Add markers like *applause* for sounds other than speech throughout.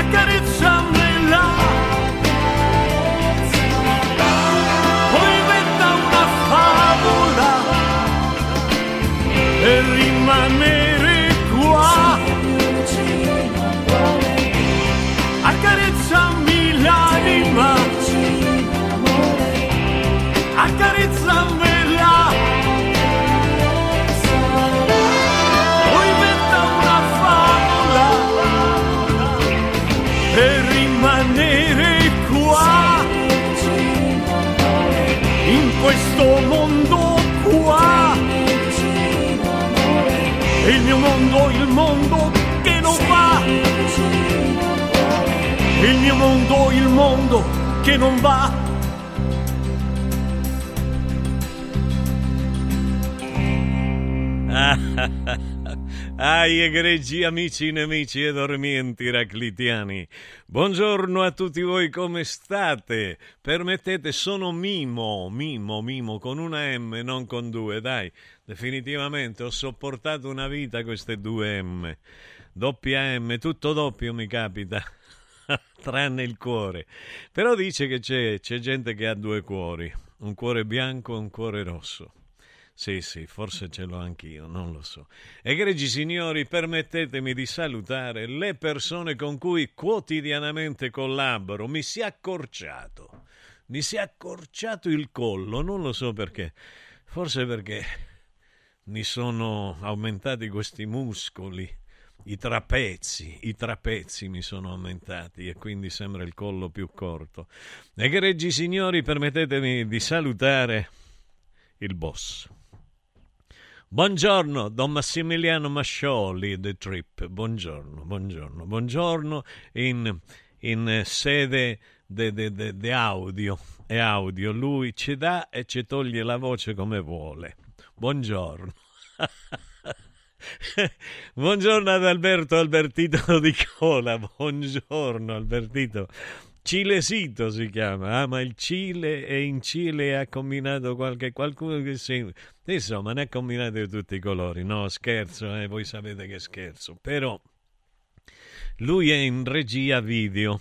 Accarezzamela. Questo mondo qua. Il mio mondo, il mondo che non va. Il mio mondo, il mondo che non va. *laughs* Ai egregi amici, nemici e dormienti raclitiani, buongiorno a tutti voi, come state? Permettete, sono Mimo, Mimo, Mimo, con una M, non con due, dai, definitivamente ho sopportato una vita queste due M, doppia M, tutto doppio mi capita, *laughs* tranne il cuore, però dice che c'è, c'è gente che ha due cuori, un cuore bianco e un cuore rosso. Sì, sì, forse ce l'ho anch'io, non lo so. Egregi signori, permettetemi di salutare le persone con cui quotidianamente collaboro. Mi si è accorciato, mi si è accorciato il collo, non lo so perché. Forse perché mi sono aumentati questi muscoli i trapezzi, i trapezzi mi sono aumentati e quindi sembra il collo più corto. Egregi signori, permettetemi di salutare il boss. Buongiorno, Don Massimiliano Mascioli, The Trip. Buongiorno, buongiorno, buongiorno in, in sede di audio. È audio, lui ci dà e ci toglie la voce come vuole. Buongiorno. *laughs* Buongiorno ad Alberto Albertito di Cola, buongiorno Albertito. Cilesito si chiama, ama il Cile e in Cile ha combinato qualche, qualcuno che si... Insomma, ne ha combinato di tutti i colori. No, scherzo, eh, voi sapete che scherzo. Però lui è in regia video.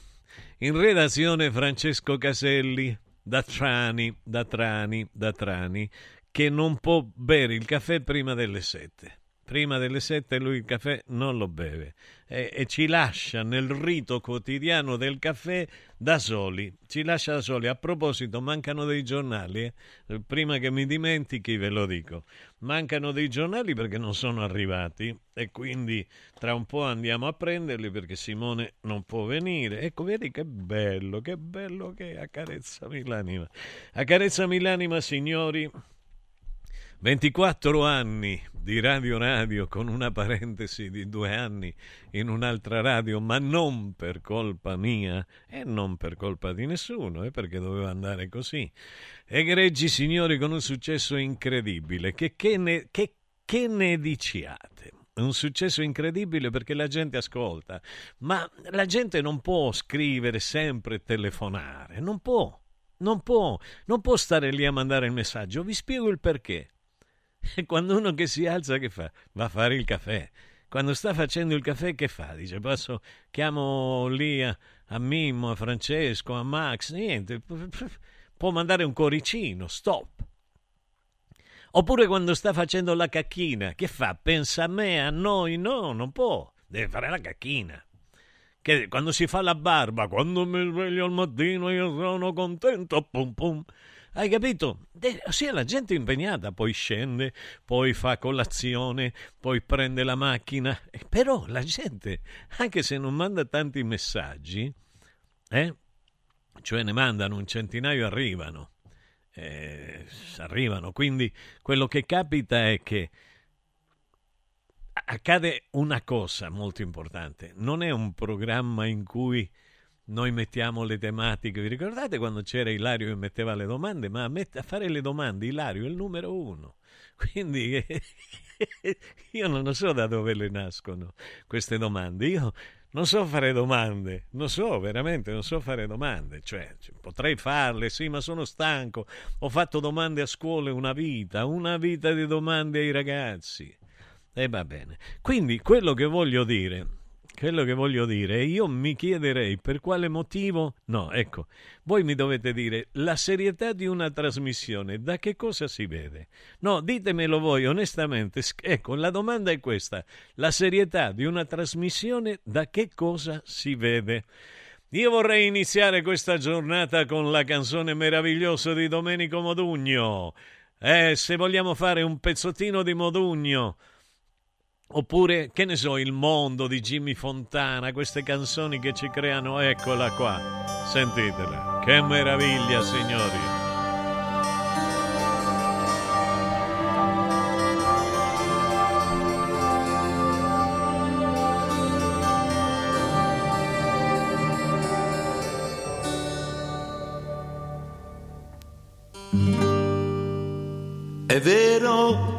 In redazione Francesco Caselli, da Trani, da Trani, da Trani, che non può bere il caffè prima delle sette prima delle sette lui il caffè non lo beve e, e, ci lascia nel rito quotidiano del caffè da soli, ci lascia da soli. A proposito, mancano dei giornali, eh? prima che mi dimentichi ve lo dico, mancano dei giornali perché non sono arrivati e quindi tra un po' andiamo a prenderli perché Simone non può venire. Ecco, vedi che bello, che bello che accarezzami l'anima. Accarezzami l'anima, signori. 24 anni di Radio Radio con una parentesi di due anni in un'altra radio, ma non per colpa mia e non per colpa di nessuno, eh, perché doveva andare così. Egregi signori con un successo incredibile, che, che, ne, che, che ne diciate? un successo incredibile perché la gente ascolta, ma la gente non può scrivere sempre e telefonare, non può, non può, non può stare lì a mandare il messaggio. Vi spiego il perché. *laughs* Quando uno che si alza, che fa? Va a fare il caffè. Quando sta facendo il caffè, che fa? Dice, passo, chiamo lì a, a Mimmo, a Francesco, a Max, niente. Può mandare un coricino, stop. Oppure quando sta facendo la cacchina, che fa? Pensa a me, a noi? No, non può. Deve fare la cacchina. Che quando si fa la barba, quando mi sveglio al mattino io sono contento, pum pum. Hai capito? Ossia la gente impegnata, poi scende, poi fa colazione, poi prende la macchina. Però la gente, anche se non manda tanti messaggi, eh, cioè ne mandano un centinaio, arrivano. Eh, arrivano. Quindi quello che capita è che accade una cosa molto importante. Non è un programma in cui noi mettiamo le tematiche. Vi ricordate quando c'era Ilario che metteva le domande? Ma a, met- a fare le domande Ilario è il numero uno. *laughs* Quindi *laughs* io non so da dove le nascono queste domande. Io non so fare domande, non so veramente, non so fare domande. Cioè, potrei farle, sì, ma sono stanco. Ho fatto domande a scuola una vita, una vita di domande ai ragazzi. E va bene. Quindi quello che voglio dire quello che voglio dire, io mi chiederei per quale motivo... No, ecco, voi mi dovete dire la serietà di una trasmissione, da che cosa si vede? No, ditemelo voi onestamente. Ecco, la domanda è questa. La serietà di una trasmissione, da che cosa si vede? Io vorrei iniziare questa giornata con la canzone meravigliosa di Domenico Modugno. Eh, se vogliamo fare un pezzottino di Modugno Oppure, che ne so, Il mondo di Jimmy Fontana, queste canzoni che ci creano, eccola qua, sentitela, che meraviglia signori. È vero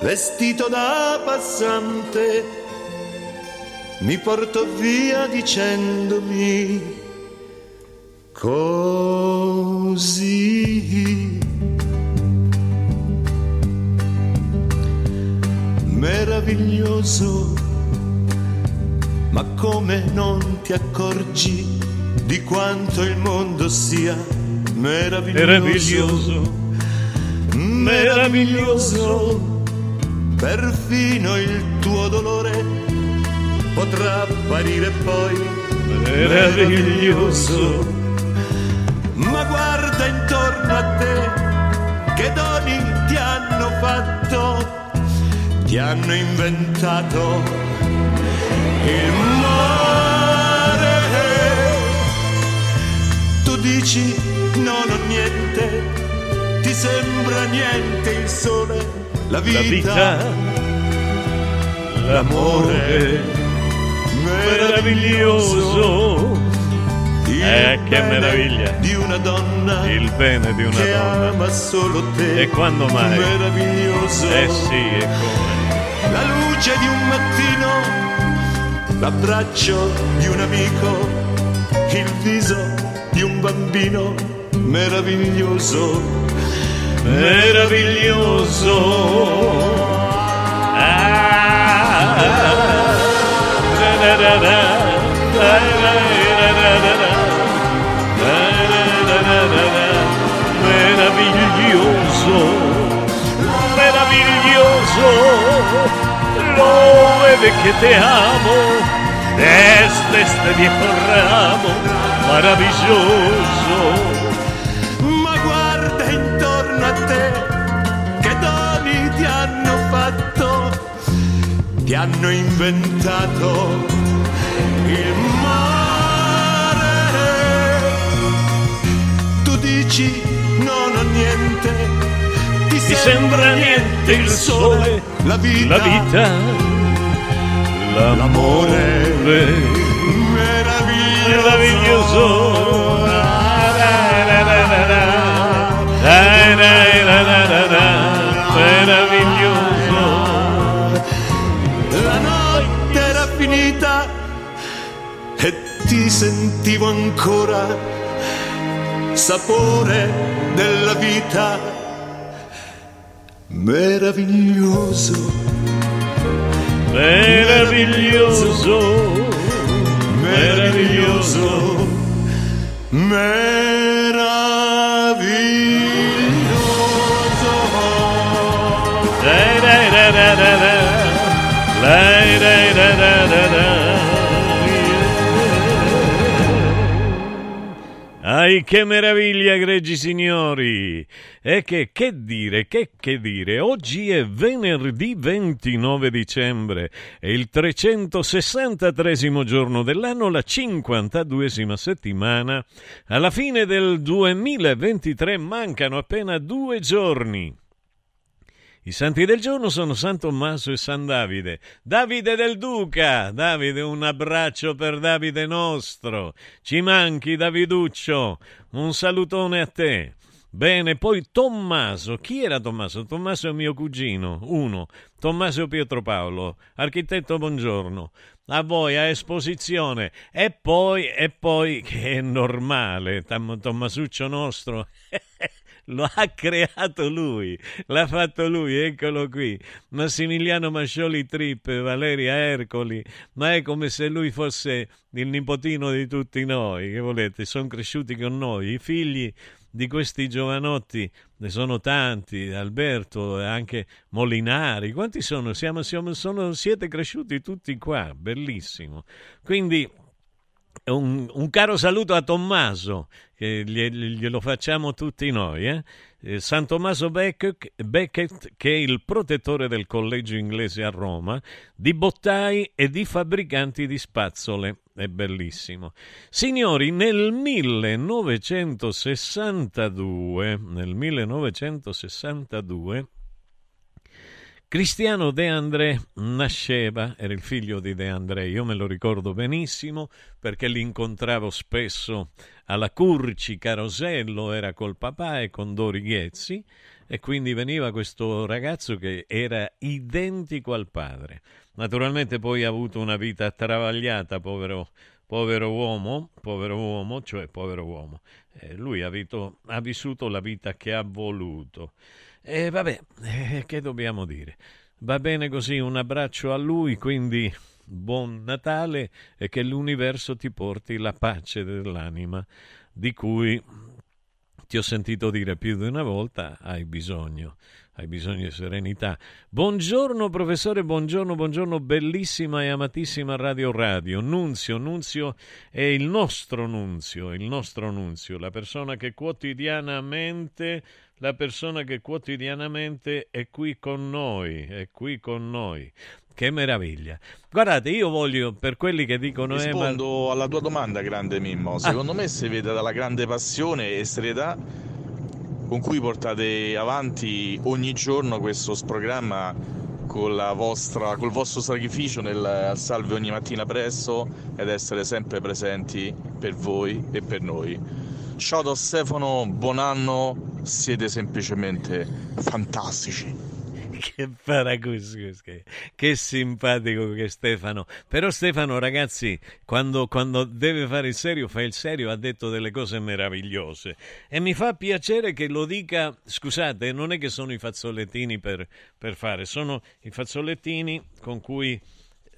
vestito da passante, mi portò via dicendomi così. Meraviglioso come non ti accorgi di quanto il mondo sia meraviglioso. Meraviglioso, Meraviglioso, perfino il tuo dolore potrà apparire poi meraviglioso. Ma guarda intorno a te, che doni ti hanno fatto, ti hanno inventato il mare. Tu dici non ho niente, ti sembra niente il sole, la vita, La vita, l'amore, meraviglioso. il Eh, che meraviglia. di una donna Il bene di una che donna. ama solo te. E quando mai? Meraviglioso. Eh sì, e come? La luce di un mattino, l'abbraccio di un amico, il viso di un bambino meraviglioso. Meraviglioso. Ah, da da da da, da da da da da da, da da da da da. Meraviglioso, meraviglioso, lo vede che te amo, este este viejo ramo, maravilloso. Hanno fatto, ti hanno inventato il mare. Tu dici non ho niente, ti, Ti sembra niente il sole, la vita, la vita, l'amore meraviglioso. meraviglioso. Meraviglioso. Sentivo ancora sapore della vita meraviglioso, Meraviglioso. meraviglioso, meraviglioso. Ai che meraviglia, egregi signori! E che, che dire, che, che dire, oggi è venerdì 29 dicembre, è il 363 giorno dell'anno, la 52esima settimana. Alla fine del 2023 mancano appena due giorni. I santi del giorno sono San Tommaso e San Davide. Davide del Duca! Davide, un abbraccio per Davide nostro. Ci manchi, Daviduccio. Un salutone a te. Bene, poi Tommaso. Chi era Tommaso? Tommaso è mio cugino, uno. Tommaso Pietro Paolo. Architetto, buongiorno. A voi, a esposizione. E poi, e poi, che è normale, Tommasuccio nostro. *laughs* Lo ha creato lui, l'ha fatto lui, eccolo qui. Massimiliano Mascioli Trippe, Valeria Ercoli, ma è come se lui fosse il nipotino di tutti noi, che volete, sono cresciuti con noi, i figli di questi giovanotti, ne sono tanti, Alberto anche Molinari, quanti sono? Siamo, siamo, sono, siete cresciuti tutti qua, bellissimo. Quindi un, un, caro saluto a Tommaso, che glielo facciamo tutti noi. Eh? Eh, San Tommaso Becket, Becket, che è il protettore del collegio inglese a Roma, di bottai e di fabbricanti di spazzole. È bellissimo. Signori, nel 1962, nel 1962 Cristiano De André nasceva, era il figlio di De André, io me lo ricordo benissimo perché l'incontravo spesso alla Curci Carosello, era col papà e con Dori Ghezzi e quindi veniva questo ragazzo che era identico al padre. Naturalmente poi ha avuto una vita travagliata, povero, povero uomo, povero uomo, cioè povero uomo. Eh, lui ha, avuto, ha vissuto la vita che ha voluto. E vabbè, eh, che dobbiamo dire? Va bene così, un abbraccio a lui, quindi buon Natale e che l'universo ti porti la pace dell'anima di cui ti ho sentito dire più di una volta hai bisogno hai bisogno di serenità. Buongiorno professore, buongiorno, buongiorno, bellissima e amatissima Radio Radio. Nunzio, Nunzio è il nostro Nunzio, il nostro Nunzio, la persona che quotidianamente, la persona che quotidianamente è qui con noi, è qui con noi. Che meraviglia. Guardate, io voglio, per quelli che dicono... Rispondo eh, ma... alla tua domanda, grande Mimmo. Secondo ah. me si vede dalla grande passione e serietà con cui portate avanti ogni giorno questo programma con vostra, col vostro sacrificio nel salve ogni mattina presto ed essere sempre presenti per voi e per noi. Ciao da Stefano, buon anno, siete semplicemente fantastici. che paracuscus, che, simpatico che Stefano. Però Stefano, ragazzi, quando, quando deve fare il serio, fa il serio, ha detto delle cose meravigliose. E mi fa piacere che lo dica, scusate, non è che sono i fazzolettini per, per fare, sono i fazzolettini con cui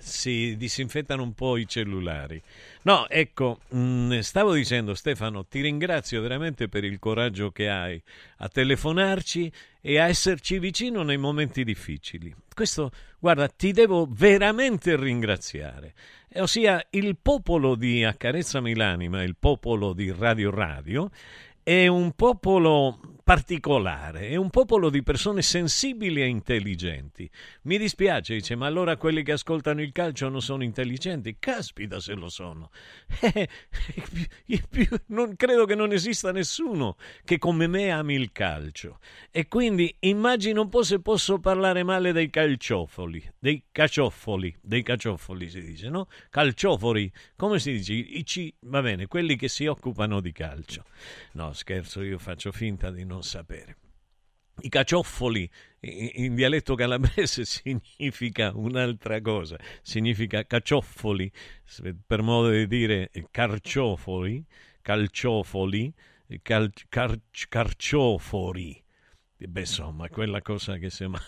si disinfettano un po' i cellulari. No, ecco, mh, mm, stavo dicendo Stefano, ti ringrazio veramente per il coraggio che hai a telefonarci e a esserci vicino nei momenti difficili. Questo, guarda, ti devo veramente ringraziare. E ossia, il popolo di Accarezzami l'anima, il popolo di Radio Radio, è un popolo particolare, è un popolo di persone sensibili e intelligenti. Mi dispiace, dice, ma allora quelli che ascoltano il calcio non sono intelligenti? Caspita se lo sono. *laughs* non, credo che non esista nessuno che come me ami il calcio. E quindi immagino un po' se posso parlare male dei calciofoli, dei cacioffoli, dei cacioffoli si dice, no? Calciofori, come si dice? I, I, va bene, quelli che si occupano di calcio. No, scherzo, io faccio finta di non non sapere. I cacioffoli in dialetto calabrese *laughs* significa un'altra cosa, significa cacioffoli, per modo di dire carciofoli, calciofoli, cal, car, carciofori. Beh, insomma, quella cosa che si mangia.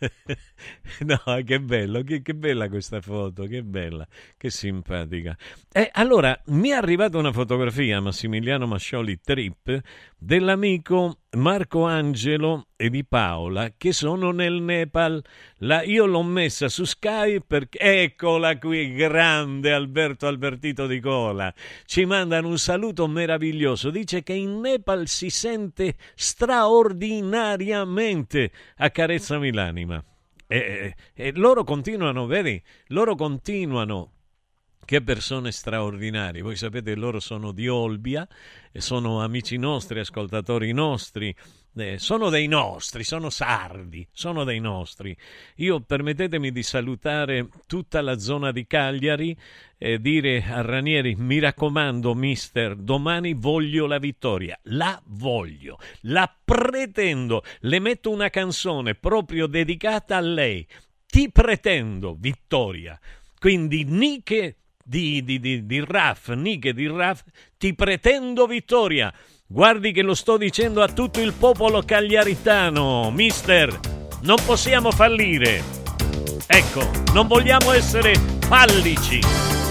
*laughs* no, che bello, che, che, bella questa foto, che bella, che simpatica. E allora mi è arrivata una fotografia, Massimiliano Mascioli Trip, dell'amico Marco Angelo e di Paola che sono nel Nepal. La, io l'ho messa su Skype perché eccola qui, grande Alberto Albertito di Cola. Ci mandano un saluto meraviglioso. Dice che in Nepal si sente straordinariamente. Accarezzami l'anima. E, e, e loro continuano, vedi? Loro continuano che persone straordinarie. Voi sapete, loro sono di Olbia, sono amici nostri, ascoltatori nostri, eh, sono dei nostri, sono sardi, sono dei nostri. Io permettetemi di salutare tutta la zona di Cagliari e dire a Ranieri, mi raccomando, mister, domani voglio la vittoria, la voglio, la pretendo, le metto una canzone proprio dedicata a lei. Ti pretendo vittoria. Quindi Nike di, di, di, di Raff, Nike di Raff, ti pretendo vittoria. Guardi che lo sto dicendo a tutto il popolo cagliaritano, mister, non possiamo fallire. Ecco, non vogliamo essere fallici.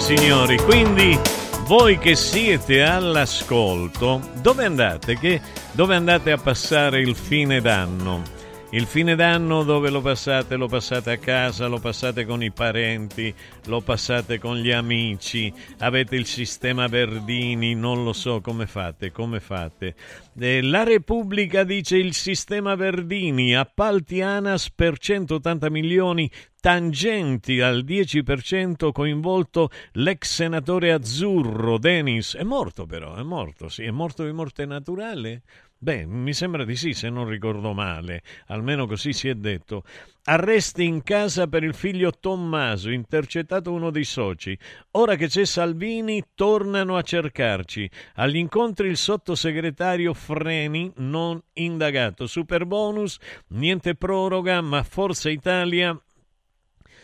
Signori. Quindi, voi che siete all'ascolto, dove andate? Che, dove andate a passare il fine d'anno? Il fine d'anno dove lo passate? Lo passate a casa, lo passate con i parenti, lo passate con gli amici, avete il sistema Verdini, non lo so come fate, come fate. Eh, la Repubblica dice il sistema Verdini, appalti ANAS per 180 milioni, tangenti al 10% coinvolto l'ex senatore azzurro Denis. È morto però, è morto, sì, è morto di morte naturale? Beh, mi sembra di sì, se non ricordo male, almeno così si è detto. Arresti in casa per il figlio Tommaso, intercettato uno dei soci. Ora che c'è Salvini, tornano a cercarci. Agli incontri il sottosegretario Freni, non indagato. Super bonus, niente proroga, ma Forza Italia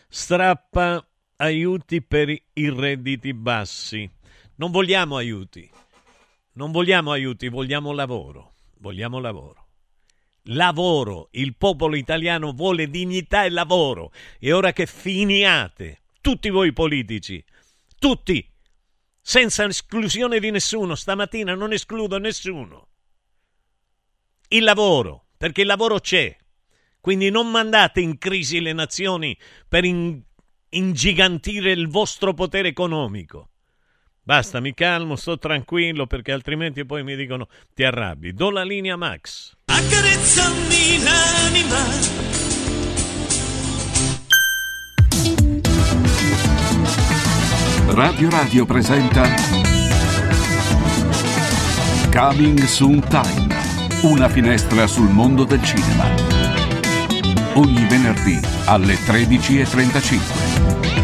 strappa aiuti per i redditi bassi. Non vogliamo aiuti. Non vogliamo aiuti, vogliamo lavoro vogliamo lavoro. Lavoro, il popolo italiano vuole dignità e lavoro. E ora che finiate, tutti voi politici, tutti, senza esclusione di nessuno, stamattina non escludo nessuno. Il lavoro, perché il lavoro c'è. Quindi non mandate in crisi le nazioni per in, ingigantire il vostro potere economico. Basta, mi calmo, sto tranquillo perché altrimenti poi mi dicono ti arrabbi. Do la linea Max. Accarezzami l'anima. Radio Radio presenta Coming Soon Time, una finestra sul mondo del cinema. Ogni venerdì alle 13.35.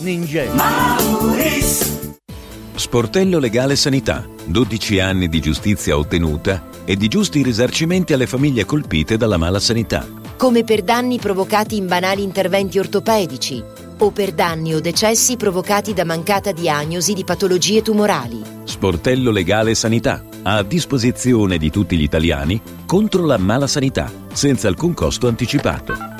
Ninja. Sportello Legale Sanità. 12 anni di giustizia ottenuta e di giusti risarcimenti alle famiglie colpite dalla mala sanità. Come per danni provocati in banali interventi ortopedici o per danni o decessi provocati da mancata diagnosi di patologie tumorali. Sportello Legale Sanità. A disposizione di tutti gli italiani contro la mala sanità, senza alcun costo anticipato.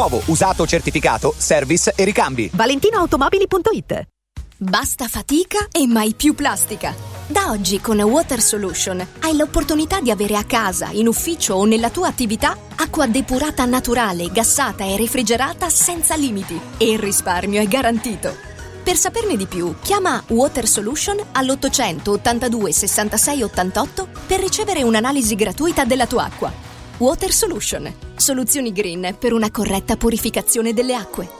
nuovo, usato certificato, service e ricambi. ValentinoAutomobili.it Basta fatica e mai più plastica. Da oggi con Water Solution hai l'opportunità di avere a casa, in ufficio o nella tua attività acqua depurata naturale, gassata e refrigerata senza limiti. E il risparmio è garantito. Per saperne di più, chiama Water Solution all'882 66 88 per ricevere un'analisi gratuita della tua acqua. Water Solution. Soluzioni green per una corretta purificazione delle acque.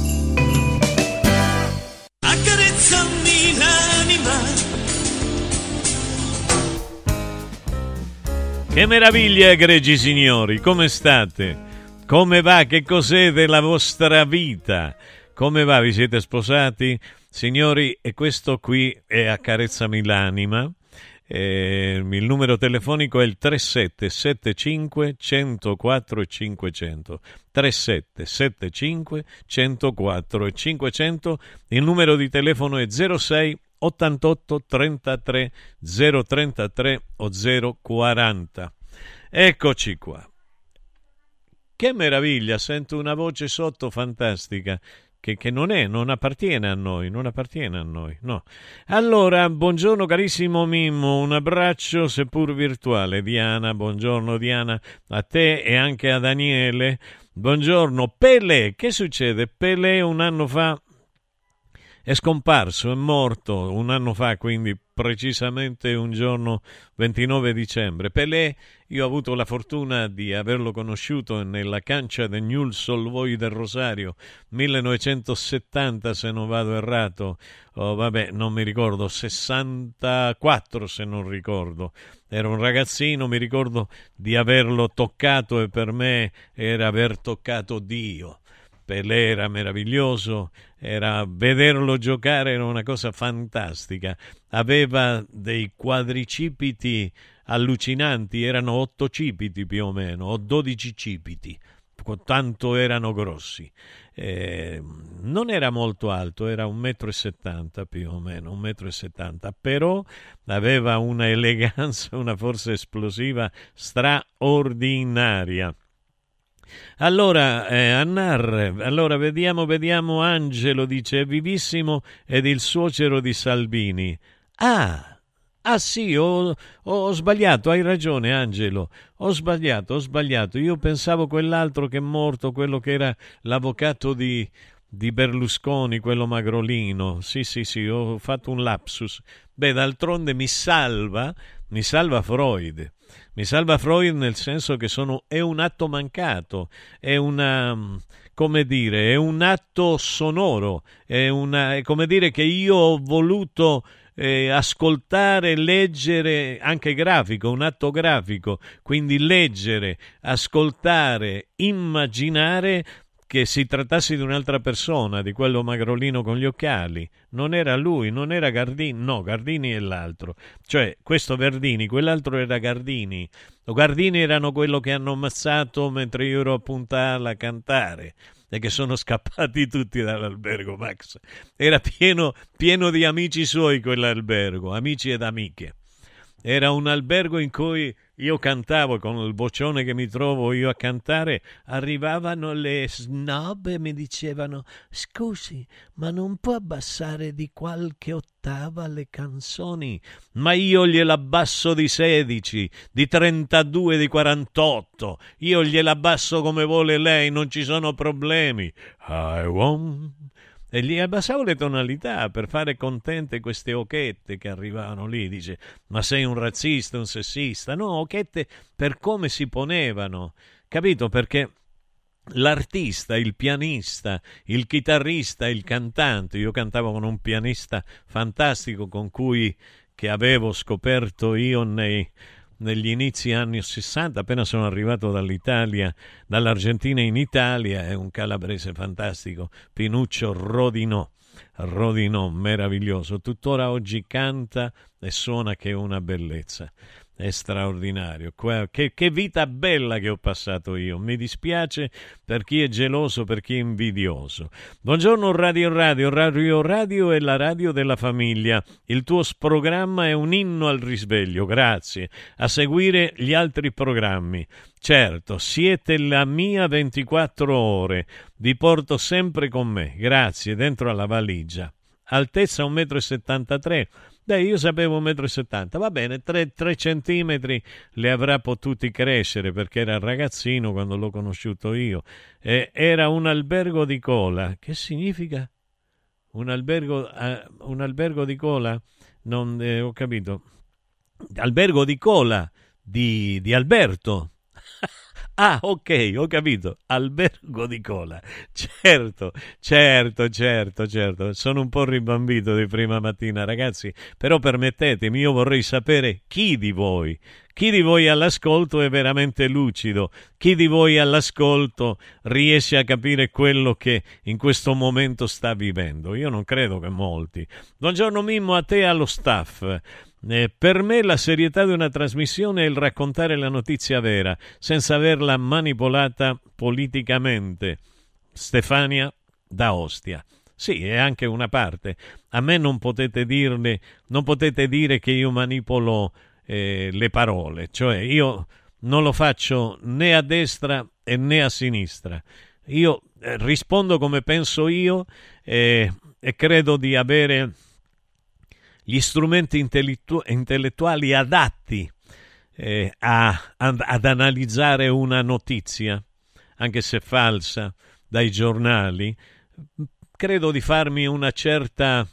Che meraviglia, egregi signori, come state? Come va? Che cos'è della vostra vita? Come va? Vi siete sposati? Signori, e questo qui è Accarezzami l'anima. Eh, il numero telefonico è il 3775 104 500 3775 104 500 il numero di telefono è 06 88 33 033 o 040 eccoci qua che meraviglia sento una voce sotto fantastica che, che, non è, non appartiene a noi, non appartiene a noi, no. Allora, buongiorno carissimo Mimmo, un abbraccio seppur virtuale. Diana, buongiorno Diana, a te e anche a Daniele. Buongiorno, Pele, che succede? Pele un anno fa è scomparso, è morto un anno fa, quindi precisamente un giorno 29 dicembre. Pelé, io ho avuto la fortuna di averlo conosciuto nella cancia del Newell's Solvoi del Rosario, 1970 se non vado errato, oh, vabbè, non mi ricordo, 64 se non ricordo. Era un ragazzino, mi ricordo di averlo toccato e per me era aver toccato Dio. Pelé era meraviglioso, era vederlo giocare era una cosa fantastica. Aveva dei quadricipiti allucinanti, erano otto cipiti più o meno, o dodici cipiti, tanto erano grossi. Eh, non era molto alto, era un metro e settanta più o meno, un metro e settanta, però aveva una eleganza, *laughs* una forza esplosiva straordinaria. Allora, eh, Annar, allora vediamo, vediamo, Angelo dice, è vivissimo ed il suocero di Salvini. Ah, ah sì, ho, ho sbagliato, hai ragione Angelo, ho sbagliato, ho sbagliato, io pensavo quell'altro che è morto, quello che era l'avvocato di, di Berlusconi, quello magrolino. Sì, sì, sì, ho fatto un lapsus. Beh, d'altronde mi salva, mi salva Freud. Mi salva Freud nel senso che sono, è un atto mancato, è una, come dire, è un atto sonoro, è, una, è come dire che io ho voluto eh, ascoltare, leggere, anche grafico, un atto grafico, quindi leggere, ascoltare, immaginare che si trattasse di un'altra persona, di quello magrolino con gli occhiali. Non era lui, non era Gardini, no, Gardini è l'altro. Cioè, questo Verdini, quell'altro era Gardini. O Gardini erano quello che hanno ammazzato mentre io ero a Puntala a cantare e che sono scappati tutti dall'albergo, Max. Era pieno, pieno di amici suoi quell'albergo, amici ed amiche. Era un albergo in cui io cantavo con il boccione che mi trovo io a cantare, arrivavano le snob e mi dicevano scusi, ma non può abbassare di qualche ottava le canzoni? Ma io gliel'abbasso di 16, di 32, di 48. Io gliel'abbasso come vuole lei, non ci sono problemi. I want e gli abbassavo le tonalità per fare contente queste occhette che arrivavano lì. Dice: Ma sei un razzista, un sessista? No, occhette per come si ponevano, capito? Perché l'artista, il pianista, il chitarrista, il cantante. Io cantavo con un pianista fantastico con cui che avevo scoperto io nei negli inizi anni 60, appena sono arrivato dall'Italia, dall'Argentina in Italia, è un calabrese fantastico, Pinuccio Rodinò. Rodinò, meraviglioso, tuttora oggi canta e suona che è una bellezza è straordinario. Che, che, vita bella che ho passato io. Mi dispiace per chi è geloso, per chi è invidioso. Buongiorno Radio Radio. Radio Radio è la radio della famiglia. Il tuo programma è un inno al risveglio. Grazie. A seguire gli altri programmi. Certo, siete la mia 24 ore. Vi porto sempre con me. Grazie, dentro alla valigia. Altezza 1,73 m Beh, io sapevo 1,70 m, va bene, 3, 3 centimetri li avrà potuti crescere perché era ragazzino quando l'ho conosciuto io. Eh, era un albergo di cola. Che significa? Un albergo, eh, un albergo di cola? Non eh, ho capito. Albergo di cola di, di Alberto. Ah, ok, ho capito. Albergo di cola. Certo, certo, certo, certo. Sono un po' ribambito di prima mattina, ragazzi. Però permettetemi, io vorrei sapere chi di voi, chi di voi all'ascolto è veramente lucido, chi di voi all'ascolto riesce a capire quello che in questo momento sta vivendo. Io non credo che molti. Buongiorno Mimmo, a te e allo staff. Eh, per me la serietà di una trasmissione è il raccontare la notizia vera, senza averla manipolata politicamente. Stefania da Ostia. Sì, è anche una parte. A me non potete dirne, non potete dire che io manipolo eh, le parole, cioè io non lo faccio né a destra né a sinistra. Io eh, rispondo come penso io eh, e credo di avere gli strumenti intellettu- intellettuali adatti eh, a, ad, analizzare una notizia, anche se falsa, dai giornali, credo di farmi una certa,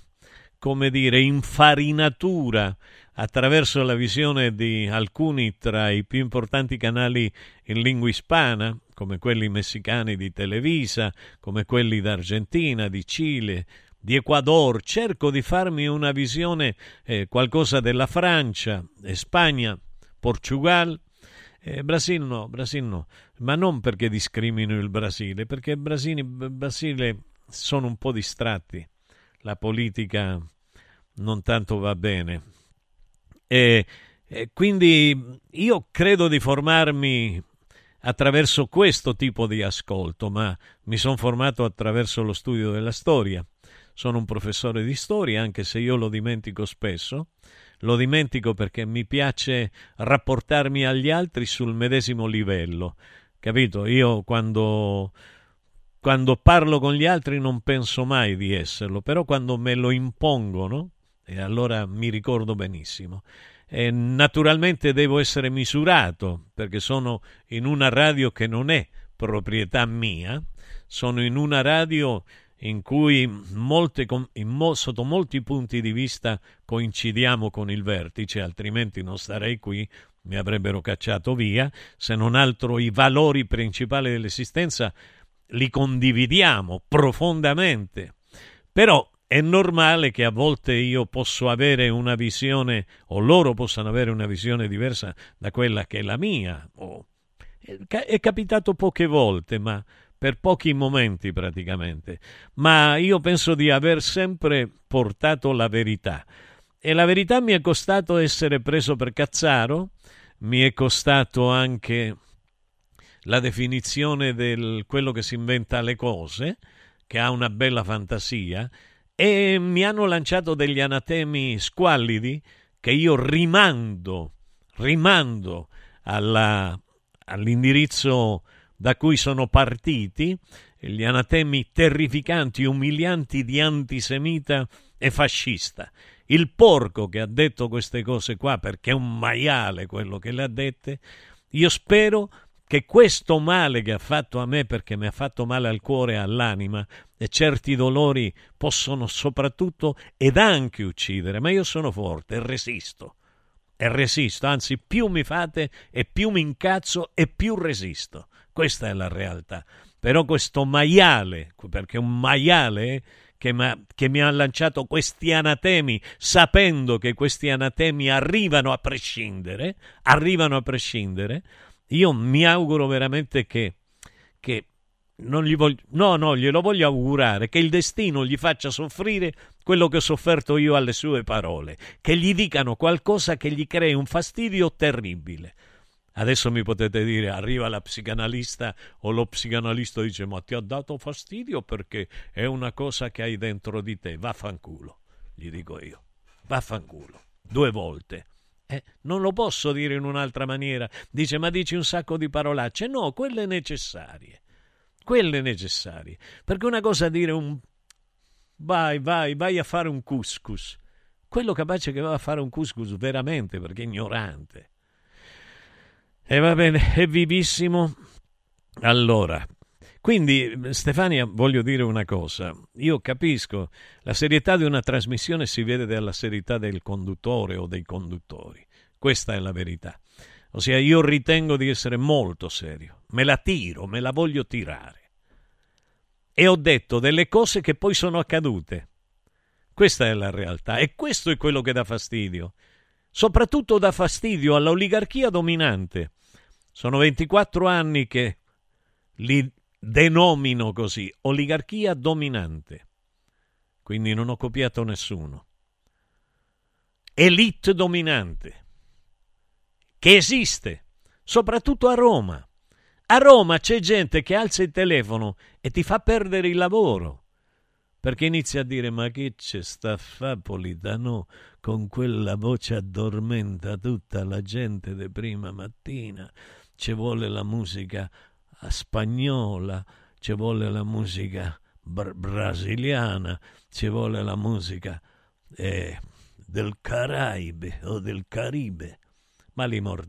come dire, infarinatura attraverso la visione di alcuni tra i più importanti canali in lingua ispana, come quelli messicani di Televisa, come quelli d'Argentina, di Cile, di Ecuador, cerco di farmi una visione, eh, qualcosa della Francia, eh, Spagna, Portugal, eh, Brasile no, Brasile no, ma non perché discrimino il Brasile, perché il Brasile, Brasile sono un po' distratti, la politica non tanto va bene. E, e quindi io credo di formarmi attraverso questo tipo di ascolto, ma mi sono formato attraverso lo studio della storia sono un professore di storia, anche se io lo dimentico spesso. Lo dimentico perché mi piace rapportarmi agli altri sul medesimo livello. Capito? Io quando, quando parlo con gli altri non penso mai di esserlo, però quando me lo impongono, e allora mi ricordo benissimo. E naturalmente devo essere misurato perché sono in una radio che non è proprietà mia, sono in una radio in cui molte, in mo, sotto molti punti di vista coincidiamo con il vertice, altrimenti non starei qui, mi avrebbero cacciato via, se non altro i valori principali dell'esistenza li condividiamo profondamente. Però è normale che a volte io posso avere una visione o loro possano avere una visione diversa da quella che è la mia. Oh, è capitato poche volte, ma per pochi momenti praticamente, ma io penso di aver sempre portato la verità. E la verità mi è costato essere preso per cazzaro, mi è costato anche la definizione del quello che si inventa le cose, che ha una bella fantasia, e mi hanno lanciato degli anatemi squallidi che io rimando, rimando alla, all'indirizzo da cui sono partiti gli anatemi terrificanti, umilianti di antisemita e fascista. Il porco che ha detto queste cose qua, perché è un maiale quello che le ha dette, io spero che questo male che ha fatto a me, perché mi ha fatto male al cuore e all'anima, e certi dolori possono soprattutto ed anche uccidere, ma io sono forte e resisto. E resisto, anzi più mi fate e più mi incazzo e più resisto. Questa è la realtà. Però questo maiale, perché un maiale che, che mi ha lanciato questi anatemi, sapendo che questi anatemi arrivano a prescindere, arrivano a prescindere, io mi auguro veramente che, che non gli voglio, no, no, glielo voglio augurare, che il destino gli faccia soffrire quello che ho sofferto io alle sue parole, che gli dicano qualcosa che gli crei un fastidio terribile. Adesso mi potete dire, arriva la psicanalista o lo psicanalista dice ma ti ha dato fastidio perché è una cosa che hai dentro di te, vaffanculo, gli dico io, vaffanculo, due volte. Eh, non lo posso dire in un'altra maniera. Dice, ma dici un sacco di parolacce. No, quelle necessarie. Quelle necessarie. Perché una cosa è dire un... Vai, vai, vai a fare un couscous. Quello capace che va a fare un couscous veramente, perché è ignorante. E va bene, è vivissimo. Allora, quindi Stefania, voglio dire una cosa. Io capisco, la serietà di una trasmissione si vede dalla serietà del conduttore o dei conduttori. Questa è la verità. Ossia, io ritengo di essere molto serio. Me la tiro, me la voglio tirare. E ho detto delle cose che poi sono accadute. Questa è la realtà e questo è quello che dà fastidio. Soprattutto dà fastidio all'oligarchia dominante sono 24 anni che li denomino così, oligarchia dominante. Quindi non ho copiato nessuno. Elite dominante, che esiste, soprattutto a Roma. A Roma c'è gente che alza il telefono e ti fa perdere il lavoro. Perché inizia a dire: Ma che c'è sta fa Politano con quella voce addormenta tutta la gente di prima mattina? Ci vuole la musica spagnola, ci vuole la musica br- brasiliana, ci vuole la musica eh, del Caraibe o del Caribe. Ma, li mor-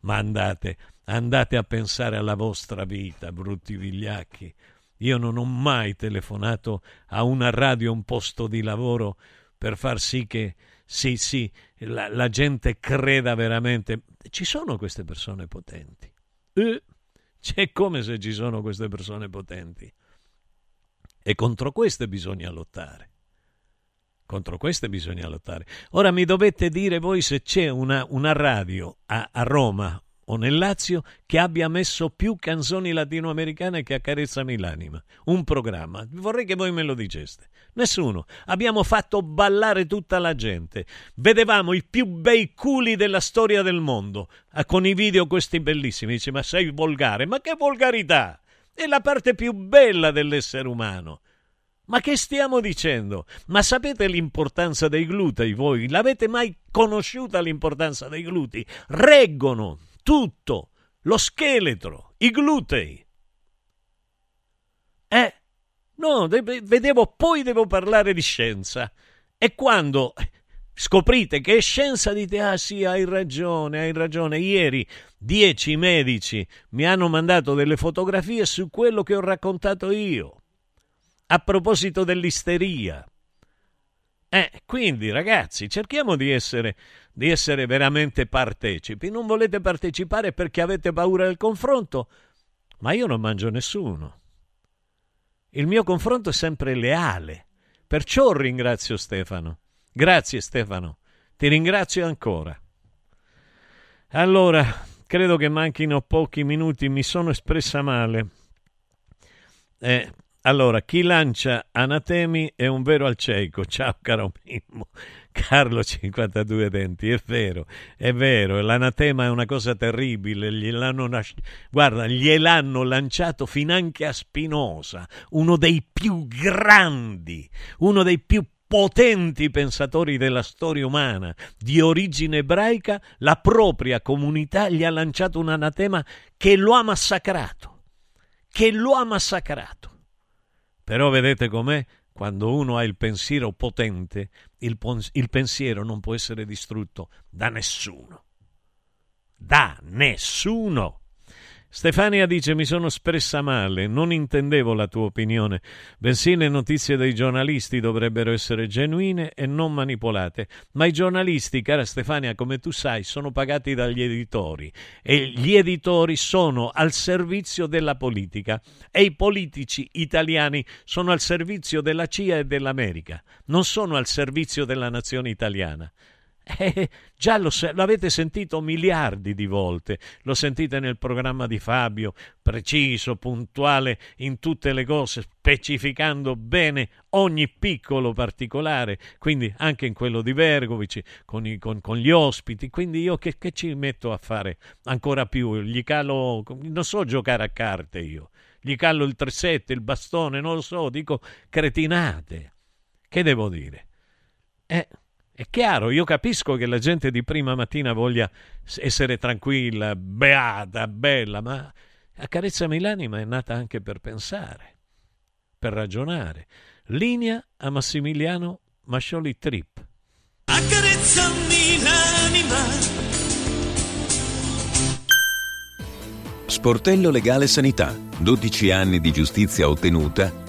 ma andate, andate a pensare alla vostra vita, brutti vigliacchi. Io non ho mai telefonato a una radio, un posto di lavoro per far sì che sì, sì, la, la gente creda veramente. Ci sono queste persone potenti. Eh, c'è come se ci sono queste persone potenti. E contro queste bisogna lottare. Contro queste bisogna lottare. Ora mi dovete dire voi se c'è una, una radio a, a Roma o nel Lazio che abbia messo più canzoni latinoamericane che accarezzami l'anima. Un programma. Vorrei che voi me lo diceste. Nessuno. Abbiamo fatto ballare tutta la gente. Vedevamo i più bei culi della storia del mondo. Ah, con i video questi bellissimi. Dice, ma sei volgare. Ma che volgarità! È la parte più bella dell'essere umano. Ma che stiamo dicendo? Ma sapete l'importanza dei glutei voi? L'avete mai conosciuta l'importanza dei glutei? Reggono tutto, lo scheletro, i glutei. Eh, no, vedevo, poi devo parlare di scienza. E quando scoprite che è scienza, dite, ah sì, hai ragione, hai ragione. Ieri dieci medici mi hanno mandato delle fotografie su quello che ho raccontato io. A proposito dell'isteria. Eh, quindi ragazzi, cerchiamo di essere di essere veramente partecipi. Non volete partecipare perché avete paura del confronto? Ma io non mangio nessuno. Il mio confronto è sempre leale. Perciò ringrazio Stefano. Grazie Stefano. Ti ringrazio ancora. Allora, credo che manchino pochi minuti, mi sono espressa male. Eh, allora, chi lancia anatemi è un vero alceico. Ciao caro Mimmo. *laughs* Carlo 52 denti, è vero, è vero, l'anatema è una cosa terribile, gliel'hanno, guarda, gliel'hanno lanciato finanche a Spinoza, uno dei più grandi, uno dei più potenti pensatori della storia umana, di origine ebraica, la propria comunità gli ha lanciato un anatema che lo ha massacrato, che lo ha massacrato. Però vedete com'è? Quando uno ha il pensiero potente, il, il pensiero non può essere distrutto da nessuno. Da nessuno. Stefania dice mi sono espressa male, non intendevo la tua opinione, bensì le notizie dei giornalisti dovrebbero essere genuine e non manipolate, ma i giornalisti, cara Stefania, come tu sai, sono pagati dagli editori e gli editori sono al servizio della politica e i politici italiani sono al servizio della CIA e dell'America, non sono al servizio della nazione italiana. Eh, già lo, l'avete sentito miliardi di volte, lo sentite nel programma di Fabio, preciso, puntuale in tutte le cose, specificando bene ogni piccolo particolare, quindi anche in quello di Vergovici, con, i, con, con gli ospiti, quindi io che, che, ci metto a fare ancora più? Gli calo, non so giocare a carte io, gli callo il 3-7, il bastone, non lo so, dico cretinate. Che devo dire? Eh, è chiaro, io capisco che la gente di prima mattina voglia essere tranquilla, beata, bella, ma Accarezzami l'anima è nata anche per pensare, per ragionare. Linea a Massimiliano Mascioli Trip. Accarezzami l'anima. Sportello Legale Sanità. 12 anni di giustizia ottenuta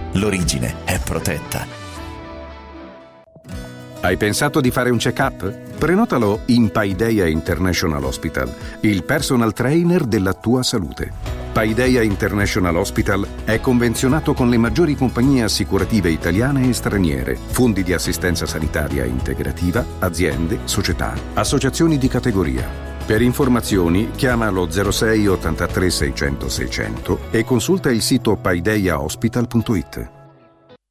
L'origine è protetta. Hai pensato di fare un check-up? Prenotalo in Paideia International Hospital, il personal trainer della tua salute. Paideia International Hospital è convenzionato con le maggiori compagnie assicurative italiane e straniere, fondi di assistenza sanitaria integrativa, aziende, società, associazioni di categoria. Per informazioni chiama lo 06 83 600 600 e consulta il sito paideiahospital.it.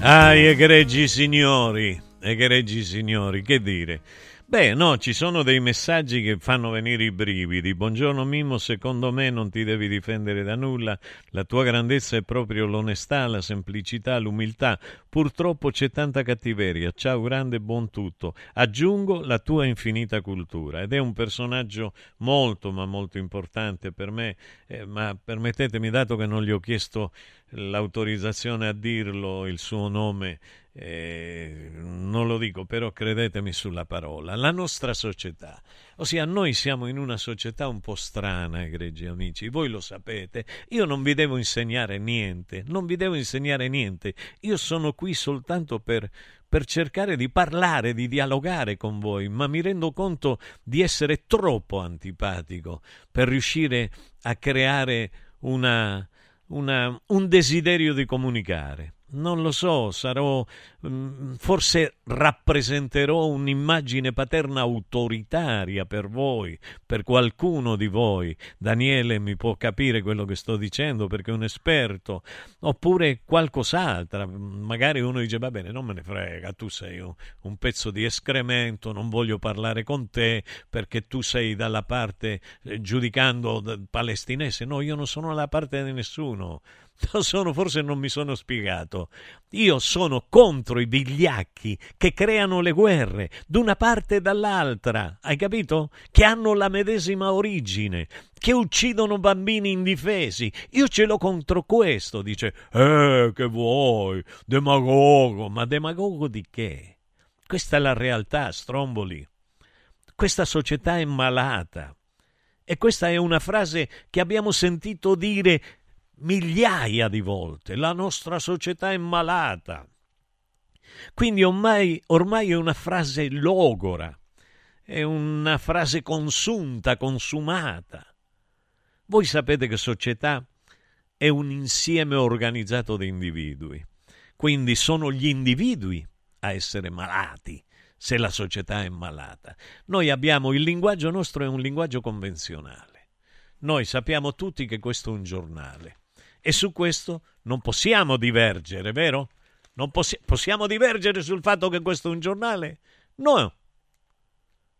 Ah, egregi signori, egregi signori, che dire? Beh, no, ci sono dei messaggi che fanno venire i brividi. Buongiorno Mimmo, secondo me non ti devi difendere da nulla. La tua grandezza è proprio l'onestà, la semplicità, l'umiltà. Purtroppo c'è tanta cattiveria. Ciao grande, buon tutto. Aggiungo la tua infinita cultura. Ed è un personaggio molto, ma molto importante per me. Eh, ma permettetemi, dato che non gli ho chiesto l'autorizzazione a dirlo, il suo nome, eh, non lo dico, però credetemi sulla parola, la nostra società, ossia noi siamo in una società un po' strana, egregi amici, voi lo sapete, io non vi devo insegnare niente, non vi devo insegnare niente, io sono qui soltanto per, per cercare di parlare, di dialogare con voi, ma mi rendo conto di essere troppo antipatico per riuscire a creare una una, un desiderio di comunicare. Non lo so, sarò mm, forse rappresenterò un'immagine paterna autoritaria per voi, per qualcuno di voi. Daniele mi può capire quello che sto dicendo perché è un esperto, oppure qualcos'altro. Magari uno dice: Va bene, non me ne frega, tu sei un, pezzo di escremento, non voglio parlare con te perché tu sei dalla parte eh, giudicando palestinese. No, io non sono dalla parte di nessuno. *laughs* Sono, forse non mi sono spiegato. Io sono contro i vigliacchi che creano le guerre d'una parte e dall'altra, hai capito? Che hanno la medesima origine, che uccidono bambini indifesi. Io ce l'ho contro questo, dice. Eh, che vuoi? Demagogo. Ma demagogo di che? Questa è la realtà, Stromboli. Questa società è malata. E questa è una frase che abbiamo sentito dire migliaia di volte. La nostra società è malata. Quindi ormai, ormai è una frase logora, è una frase consunta, consumata. Voi sapete che società è un insieme organizzato di individui, quindi sono gli individui a essere malati se la società è malata. Noi abbiamo il linguaggio nostro è un linguaggio convenzionale. Noi sappiamo tutti che questo è un giornale e su questo non possiamo divergere, vero? Non possi- possiamo divergere sul fatto che questo è un giornale? No.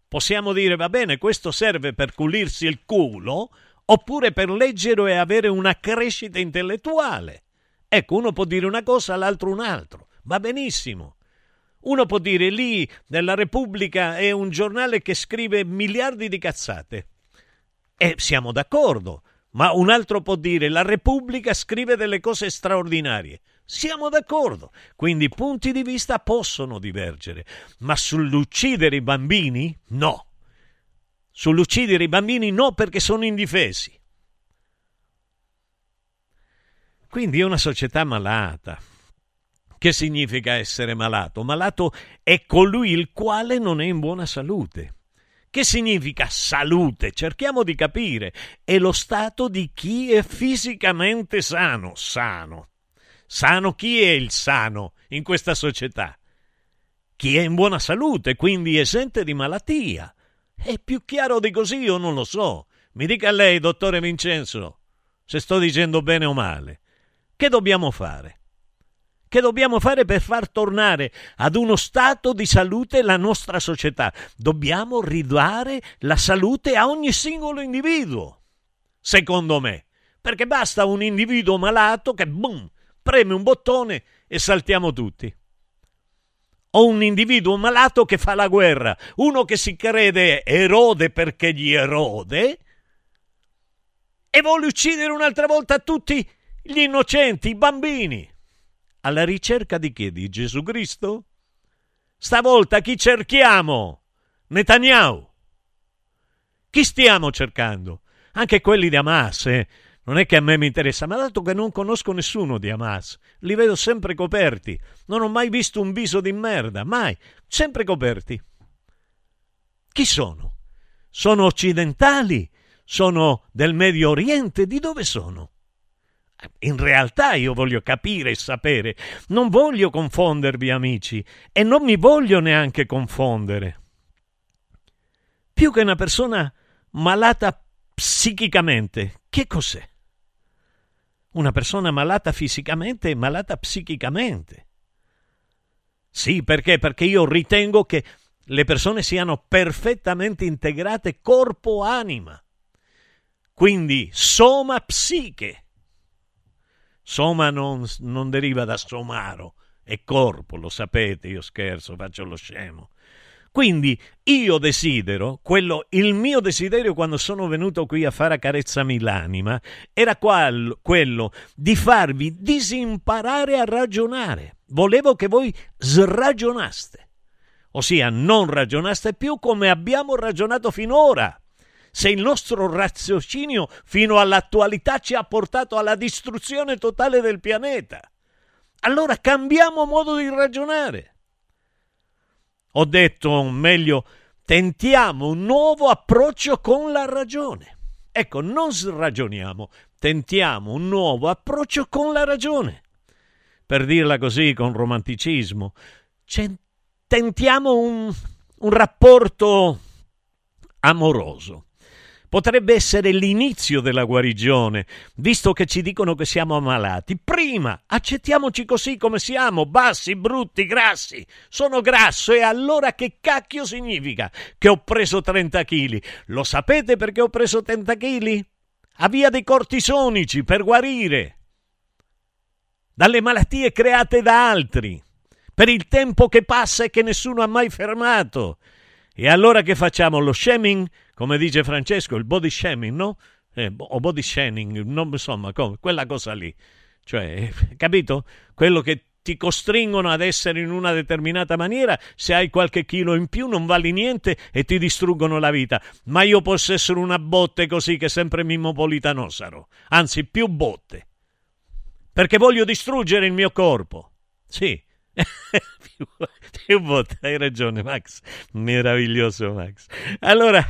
Possiamo dire, va bene, questo serve per pulirsi il culo, oppure per leggere e avere una crescita intellettuale. Ecco, uno può dire una cosa, l'altro un'altra. Va benissimo. Uno può dire lì nella Repubblica è un giornale che scrive miliardi di cazzate. E siamo d'accordo. Ma un altro può dire la Repubblica scrive delle cose straordinarie. Siamo d'accordo, quindi i punti di vista possono divergere, ma sull'uccidere i bambini no. Sull'uccidere i bambini no perché sono indifesi. Quindi è una società malata. Che significa essere malato? Malato è colui il quale non è in buona salute. Che significa salute? Cerchiamo di capire. È lo stato di chi è fisicamente sano. Sano. Sano chi è il sano in questa società? Chi è in buona salute, quindi esente di malattia. È più chiaro di così, io non lo so. Mi dica lei, dottore Vincenzo, se sto dicendo bene o male. Che dobbiamo fare? Che dobbiamo fare per far tornare ad uno stato di salute la nostra società? Dobbiamo ridare la salute a ogni singolo individuo, secondo me. Perché basta un individuo malato che, boom, preme un bottone e saltiamo tutti. O un individuo malato che fa la guerra, uno che si crede erode perché gli erode e vuole uccidere un'altra volta tutti gli innocenti, i bambini. Alla ricerca di che? Di Gesù Cristo? Stavolta chi cerchiamo? Netanyahu. Chi stiamo cercando? Anche quelli di Hamas, eh? Non è che a me mi interessa, ma dato che non conosco nessuno di Hamas, li vedo sempre coperti. Non ho mai visto un viso di merda, mai, sempre coperti. Chi sono? Sono occidentali? Sono del Medio Oriente? Di dove sono? In realtà io voglio capire e sapere, non voglio confondervi amici e non mi voglio neanche confondere. Più che una persona malata psichicamente, che cos'è? Una persona malata fisicamente e malata psichicamente. Sì, perché? Perché io ritengo che le persone siano perfettamente integrate corpo-anima. Quindi soma psiche. Soma non, non deriva da somaro, è corpo, lo sapete, io scherzo, faccio lo scemo. Quindi io desidero, quello, il mio desiderio quando sono venuto qui a fare Carezzami l'anima era qual, quello di farvi disimparare a ragionare. Volevo che voi sragionaste, ossia non ragionaste più come abbiamo ragionato finora. Se il nostro raziocinio fino all'attualità ci ha portato alla distruzione totale del pianeta, allora cambiamo modo di ragionare ho detto meglio, tentiamo un nuovo approccio con la ragione. Ecco, non sragioniamo, tentiamo un nuovo approccio con la ragione. Per dirla così, con romanticismo, tentiamo un, un rapporto amoroso potrebbe essere l'inizio della guarigione, visto che ci dicono che siamo ammalati. Prima accettiamoci così come siamo, bassi, brutti, grassi. Sono grasso e allora che cacchio significa che ho preso 30 kg? Lo sapete perché ho preso 30 kg? A via dei cortisonici per guarire dalle malattie create da altri, per il tempo che passa e che nessuno ha mai fermato. E allora che facciamo? Lo shaming? come dice Francesco, il body shaming, no? Eh, o body shaming, non, insomma, come, quella cosa lì. Cioè, capito? Quello che ti costringono ad essere in una determinata maniera, se hai qualche chilo in più non vali niente e ti distruggono la vita. Ma io posso essere una botte così che sempre Mimmopolitano sarò, anzi più botte, perché voglio distruggere il mio corpo. Sì, *laughs* più, più volte, hai ragione Max, meraviglioso Max. Allora,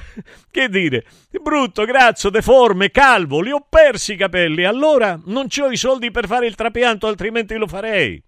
che dire, brutto, grazzo, deforme, calvo, li ho persi i capelli, allora non ho i soldi per fare il trapianto, altrimenti lo farei.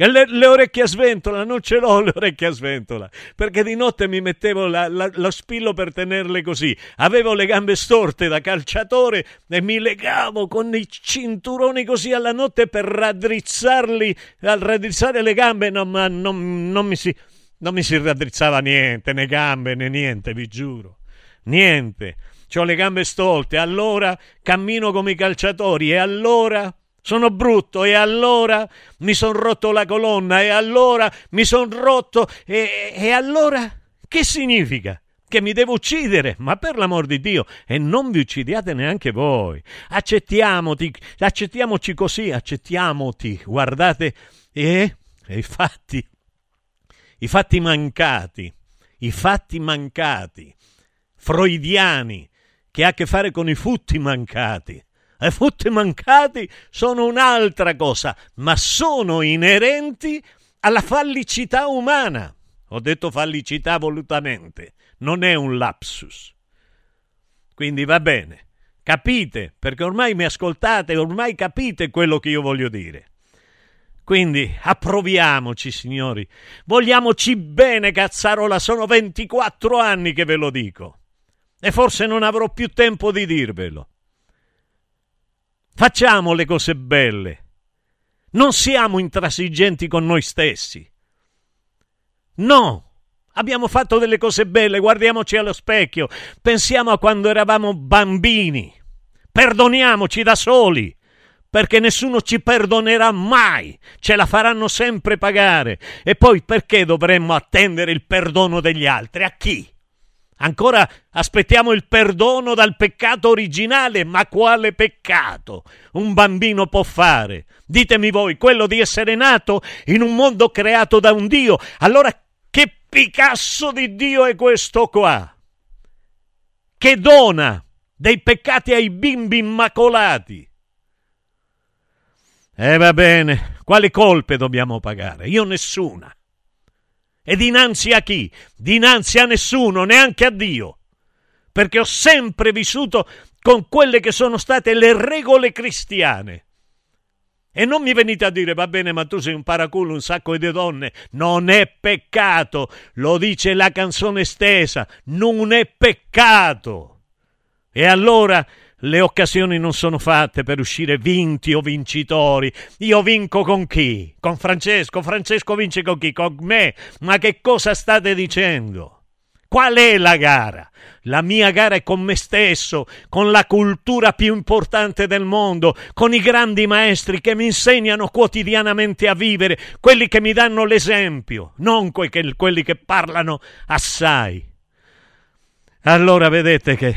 Le, le, orecchie a sventola, non ce l'ho le orecchie a sventola, perché di notte mi mettevo la, la, lo spillo per tenerle così. Avevo le gambe storte da calciatore e mi legavo con i cinturoni così alla notte per raddrizzarli, al raddrizzare le gambe non, non, non, mi si, non mi si raddrizzava niente, né gambe né niente, vi giuro. Niente. Ho le gambe stolte, allora cammino come i calciatori e allora sono brutto e allora mi sono rotto la colonna e allora mi sono rotto e, e allora che significa? Che mi devo uccidere, ma per l'amor di Dio, e non vi uccidiate neanche voi. Accettiamoti, accettiamoci così, accettiamoti. Guardate, e, e i fatti, i fatti mancati, i fatti mancati, freudiani, che ha a che fare con i futti mancati e futti mancati sono un'altra cosa, ma sono inerenti alla fallicità umana. Ho detto fallicità volutamente, non è un lapsus. Quindi va bene, capite, perché ormai mi ascoltate, ormai capite quello che io voglio dire. Quindi approviamoci, signori. Vogliamoci bene, cazzarola, sono 24 anni che ve lo dico. E forse non avrò più tempo di dirvelo. Facciamo le cose belle. Non siamo intransigenti con noi stessi. No, abbiamo fatto delle cose belle, guardiamoci allo specchio, pensiamo a quando eravamo bambini. Perdoniamoci da soli, perché nessuno ci perdonerà mai, ce la faranno sempre pagare. E poi perché dovremmo attendere il perdono degli altri? A chi? Ancora aspettiamo il perdono dal peccato originale, ma quale peccato un bambino può fare? Ditemi voi, quello di essere nato in un mondo creato da un Dio. Allora che Picasso di Dio è questo qua? Che dona dei peccati ai bimbi immacolati. E eh, va bene, quali colpe dobbiamo pagare? Io nessuna. E dinanzi a chi? Dinanzi a nessuno, neanche a Dio. Perché ho sempre vissuto con quelle che sono state le regole cristiane. E non mi venite a dire, va bene, ma tu sei un paraculo, un sacco di donne. Non è peccato, lo dice la canzone stessa, non è peccato. E allora le occasioni non sono fatte per uscire vinti o vincitori. Io vinco con chi? Con Francesco. Francesco vince con chi? Con me. Ma che cosa state dicendo? Qual è la gara? La mia gara è con me stesso, con la cultura più importante del mondo, con i grandi maestri che mi insegnano quotidianamente a vivere, quelli che mi danno l'esempio, non quelli che parlano assai. Allora vedete che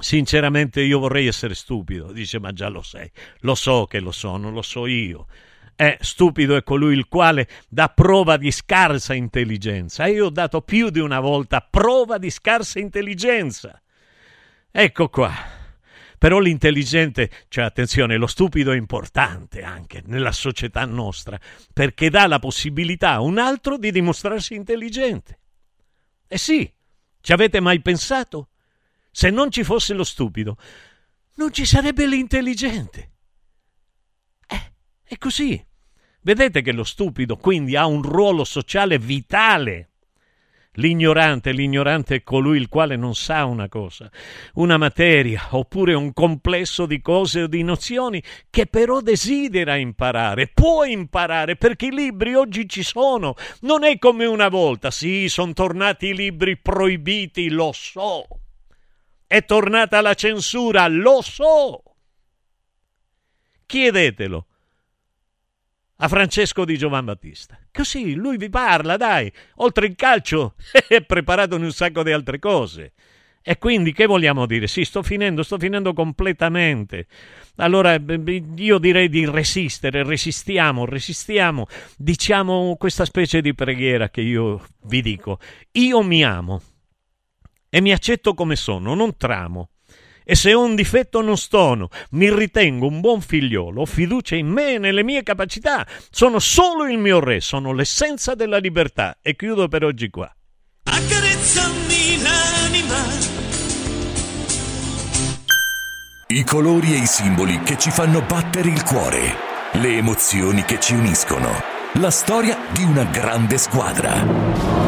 Sinceramente io vorrei essere stupido, dice ma già lo sei, lo so che lo sono, lo so io. È stupido è colui il quale dà prova di scarsa intelligenza. E io ho dato più di una volta prova di scarsa intelligenza. Ecco qua. Però l'intelligente, cioè attenzione, lo stupido è importante anche nella società nostra, perché dà la possibilità a un altro di dimostrarsi intelligente. Eh sì, ci avete mai pensato? Se non ci fosse lo stupido, non ci sarebbe l'intelligente. Eh, è così. Vedete che lo stupido quindi ha un ruolo sociale vitale. L'ignorante, l'ignorante è colui il quale non sa una cosa, una materia, oppure un complesso di cose o di nozioni che però desidera imparare, può imparare perché i libri oggi ci sono, non è come una volta, sì, sono tornati i libri proibiti, lo so, è tornata la censura, lo so. Chiedetelo a Francesco di Giovan Battista. Così lui vi parla, dai, oltre il calcio *laughs* è preparato in un sacco di altre cose. E quindi che vogliamo dire? Sì, sto finendo, sto finendo completamente. Allora io direi di resistere, resistiamo, resistiamo, diciamo questa specie di preghiera che io vi dico. Io mi amo e mi accetto come sono, non tramo. E se ho un difetto non stono, mi ritengo un buon figliolo, ho fiducia in me e nelle mie capacità. Sono solo il mio re, sono l'essenza della libertà. E chiudo per oggi qua. Accarezzami l'anima. I colori e i simboli che ci fanno battere il cuore, le emozioni che ci uniscono, la storia di una grande squadra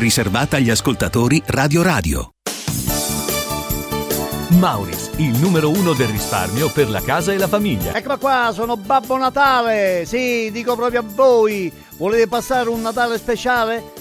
riservata agli ascoltatori Radio Radio. Mauris, il numero uno del risparmio per la casa e la famiglia. Eccola qua, sono Babbo Natale. Sì, dico proprio a voi. Volete passare un Natale speciale?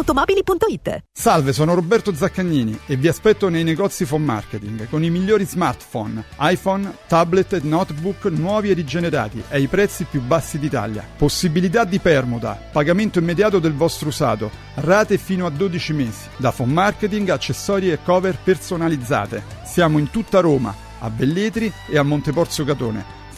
ValentinoAutomobili.it Salve, sono Roberto Zaccagnini e vi aspetto nei negozi Phone Marketing con i migliori smartphone, iPhone, tablet e notebook nuovi e rigenerati ai prezzi più bassi d'Italia. Possibilità di permuta, pagamento immediato del vostro usato, rate fino a 12 mesi. Da Phone Marketing, accessori e cover personalizzate. Siamo in tutta Roma, a Velletri e a Monteporzio Catone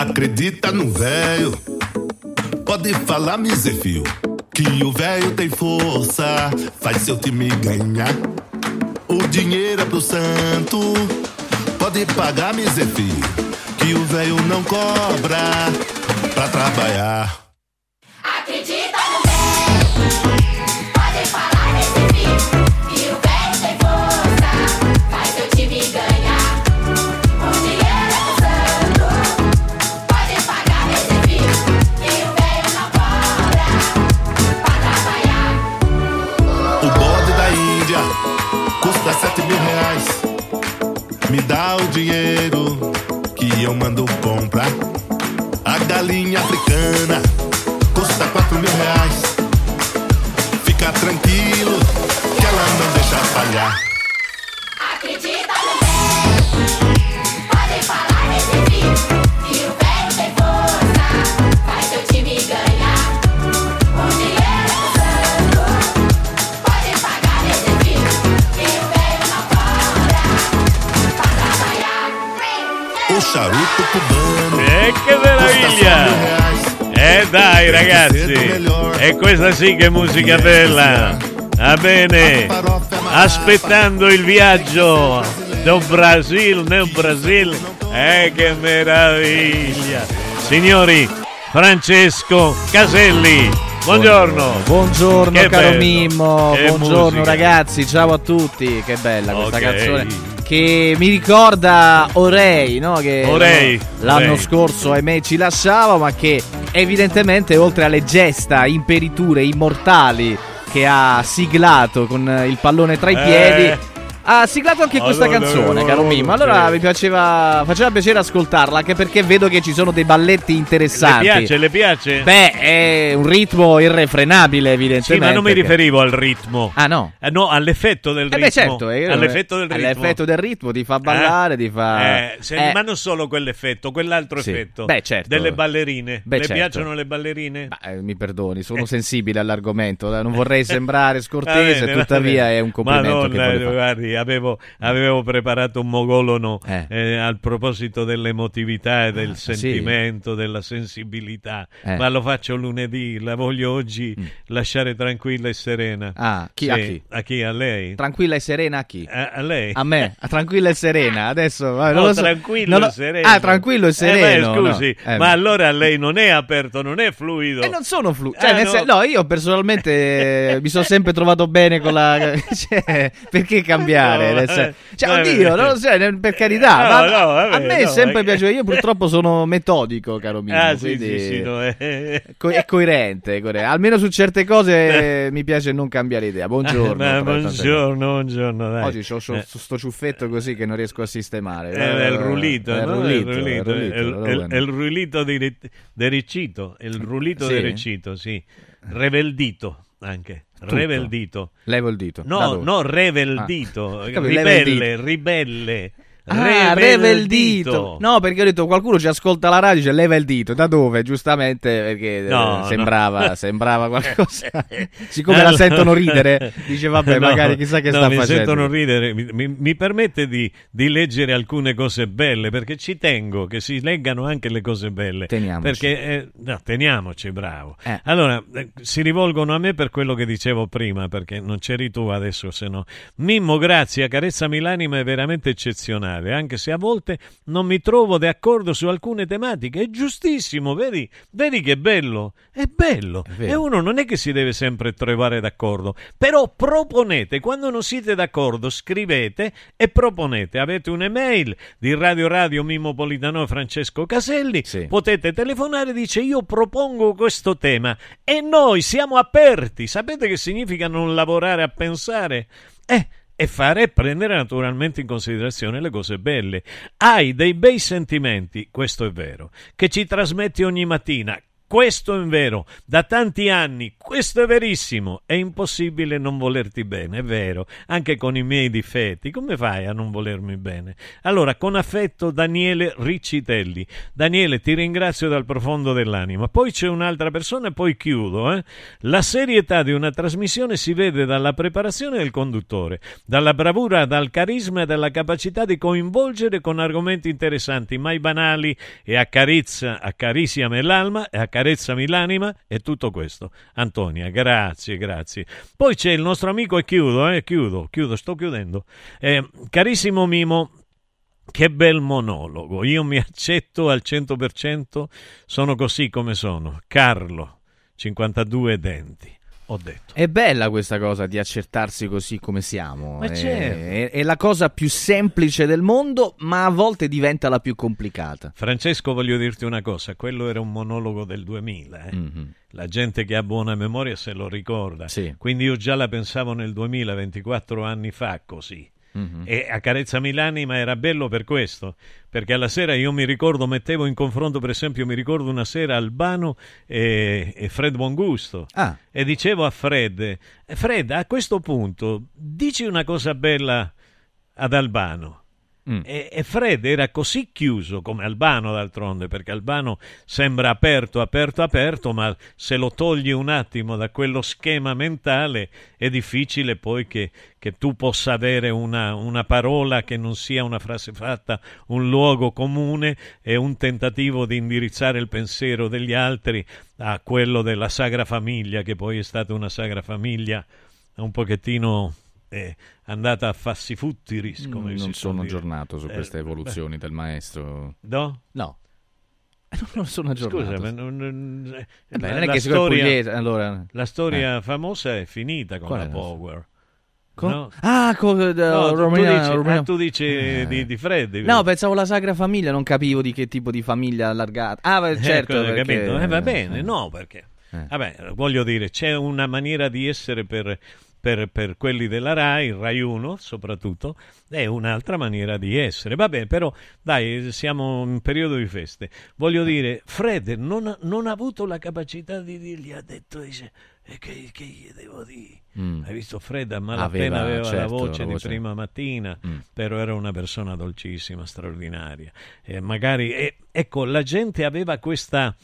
Acredita no velho, pode falar, me Zefio, que o velho tem força, faz seu time ganhar. O dinheiro é pro santo, pode pagar, me Zefio, que o velho não cobra pra trabalhar. Acredita no velho Pode falar nesse eu mando comprar. A galinha africana custa quatro mil reais. Fica tranquilo que ela não deixa falhar. Acredita no velho Pode falar nesse charuto cubano. E che meraviglia! Eh dai ragazzi, e questa sì che è musica bella. Va bene, aspettando il viaggio do Brasil, nel Brasil. Eh che meraviglia! Signori, Francesco Caselli, Buongiorno. Buongiorno Che caro bello. Mimmo, Che buongiorno musica. ragazzi, ciao a tutti, che bella questa Ok. canzone che mi ricorda Orei, no? che Orei, l'anno Orei. scorso ahimè ci lasciava, ma che evidentemente oltre alle gesta, imperiture immortali che ha siglato con il pallone tra i Eh. Ha siglato anche questa Allora, canzone, caro Mimmo. Allora sì. mi piaceva, faceva piacere ascoltarla, anche perché vedo che ci sono dei balletti Le interessanti. piace, le piace? Beh, è un ritmo irrefrenabile, Sì, evidentemente. ma non mi riferivo al ritmo. Ah, no? Eh, no, all'effetto del Eh ritmo. beh, certo, eh, all'effetto del ritmo. all'effetto del ritmo ti fa ballare, ti fa. Eh, se- Eh, Ma non solo quell'effetto, quell'altro Sì. effetto. Beh, certo. Delle ballerine. Beh, le certo. piacciono le ballerine? eh, mi perdoni, sono sensibile all'argomento. eh, Non vorrei *laughs* sembrare scortese, bene, tuttavia è un complimento Madonna, che voglio fare. guardi, avevo, avevo preparato un mogolono Eh. eh, al proposito dell'emotività e del sì? sentimento, della sensibilità. Eh. Ma lo faccio lunedì, la voglio oggi lasciare tranquilla e serena. Mm. Ah, chi- a Sì, chi? A chi? A lei? Tranquilla e serena a chi? A, a lei? A me, a *laughs* tranquilla e serena. Adesso eh, non No, lo so. tranquillo non lo- e sereno. Ah, tranquillo e sereno. Eh, beh, scusi, no. Eh, ma allora lei non è aperto, non è fluido. E non sono flu. Cioè, Eh, nel no. sen- no, io personalmente eh, mi sono sempre trovato bene con la. *laughs* Cioè, perché cambiare? No, Nel sen- eh, Cioè, oddio, eh, non lo eh, per carità. no, no, vabbè, a me è sempre eh. piaciuto. Io purtroppo sono metodico, caro mio. Ah, sì, sì, sì, no, eh. co- è coerente, è coerente. Almeno su certe cose eh, *laughs* mi piace non cambiare idea. Buongiorno. *laughs* Buongiorno, buongiorno. Dai. Oggi ho Eh. sto ciuffetto così che non riesco a sistemare. È il rulito, È il rulito, È è è è è di Re- de Ricito, è il rulito Sì? di Ricito, sì. Reveldito anche. Tutto. Reveldito. Levo il dito. No, no, reveldito. Ah. *laughs* Ribelle, ribelle. Ah, leva il dito. No, perché ho detto qualcuno ci ascolta la radio e dice leva il dito. Da dove? Giustamente perché eh, No, sembrava, no. sembrava qualcosa. *laughs* Siccome la sentono ridere, dice vabbè, *laughs* No, magari chissà che sta mi facendo. sentono ridere. Mi, mi- mi permette di, di leggere alcune cose belle perché ci tengo che si leggano anche le cose belle. Teniamoci. Perché, eh, no, teniamoci, bravo. Eh. Allora, eh, si rivolgono a me per quello che dicevo prima, perché non c'eri tu adesso, se no. Mimmo, grazie, carezzami l'anima è veramente eccezionale, anche se a volte non mi trovo d'accordo su alcune tematiche. È giustissimo, vedi? Vedi che bello? È bello. vero. e uno non è che si deve sempre trovare d'accordo, però proponete, quando non siete d'accordo, scrivete e proponete. Avete un'email di Radio Radio Mimmo Politano e Francesco Caselli, potete telefonare, dice io propongo questo tema e noi siamo aperti. Sapete che significa non lavorare a pensare? Eh, e fare e prendere naturalmente in considerazione le cose belle. Hai dei bei sentimenti, questo è vero, che ci trasmetti ogni mattina. Questo è vero, da tanti anni, questo è verissimo, è impossibile non volerti bene, è vero, anche con i miei difetti, come fai a non volermi bene? Allora, con affetto Daniele Riccitelli. Daniele, ti ringrazio dal profondo dell'anima. Poi c'è un'altra persona e poi chiudo. eh. La serietà di una trasmissione si vede dalla preparazione del conduttore, dalla bravura, dal carisma e dalla capacità di coinvolgere con argomenti interessanti, mai banali e accarezza, accariciami l'alma e accarezzami l'anima e tutto questo. Antonia, grazie, grazie. Poi c'è il nostro amico e chiudo, eh, chiudo, chiudo, sto chiudendo. Eh, carissimo Mimo, che bel monologo. Io mi accetto al 100%, sono così come sono. Carlo, 52 denti. Ho detto. È bella questa cosa di accettarsi così come siamo. È, certo. è- la cosa più semplice del mondo, ma a volte diventa la più complicata. Francesco, voglio dirti una cosa, quello era un monologo del 2000, eh. Mhm. la gente che ha buona memoria se lo ricorda, quindi io già la pensavo nel 2000, 24 anni fa così. Mhm. E Accarezzami l'anima era bello per questo, perché alla sera io mi ricordo, mettevo in confronto, per esempio, mi ricordo una sera Albano e, e Fred Buongusto. Ah. E dicevo a Fred, "Eh, Fred, a questo punto, dici una cosa bella ad Albano. Mm. E, e Fred era così chiuso come Albano d'altronde, perché Albano sembra aperto, aperto, aperto, ma se lo togli un attimo da quello schema mentale è difficile poi che, che tu possa avere una, una parola che non sia una frase fatta, un luogo comune e un tentativo di indirizzare il pensiero degli altri a quello della Sagra Famiglia, che poi è stata una Sagra Famiglia un pochettino è andata a farsi futtiris come non sono dire. aggiornato su Eh, queste evoluzioni del maestro. No? No. *laughs* non sono aggiornato. Scusa, ma non, non- eh, la, non è che storia, pugliese, allora- la storia Eh. famosa è finita con Qual la Power. Con- No? Ah, con No, tu, tu Romania- dici, ah, tu dici Eh. di, di Freddy. No, pensavo la Sagra Famiglia, non capivo di che tipo di famiglia allargata. Ah, beh, certo, Ecco, perché-? Eh, va bene, eh. no, perché... Eh. Vabbè, voglio dire, c'è una maniera di essere per, per- per quelli della RAI, il RAI 1 soprattutto, è un'altra maniera di essere. Va bene, però dai, siamo in periodo di feste. Voglio dire, Fred non, ha- non ha avuto la capacità di dirgli, ha detto, dice, e che, che gli devo dire? Mm. Hai visto Fred a malapena Aveva, aveva, la certo, voce la di voce. prima mattina, Mm. però era una persona dolcissima, straordinaria. E magari, e- ecco, la gente aveva questa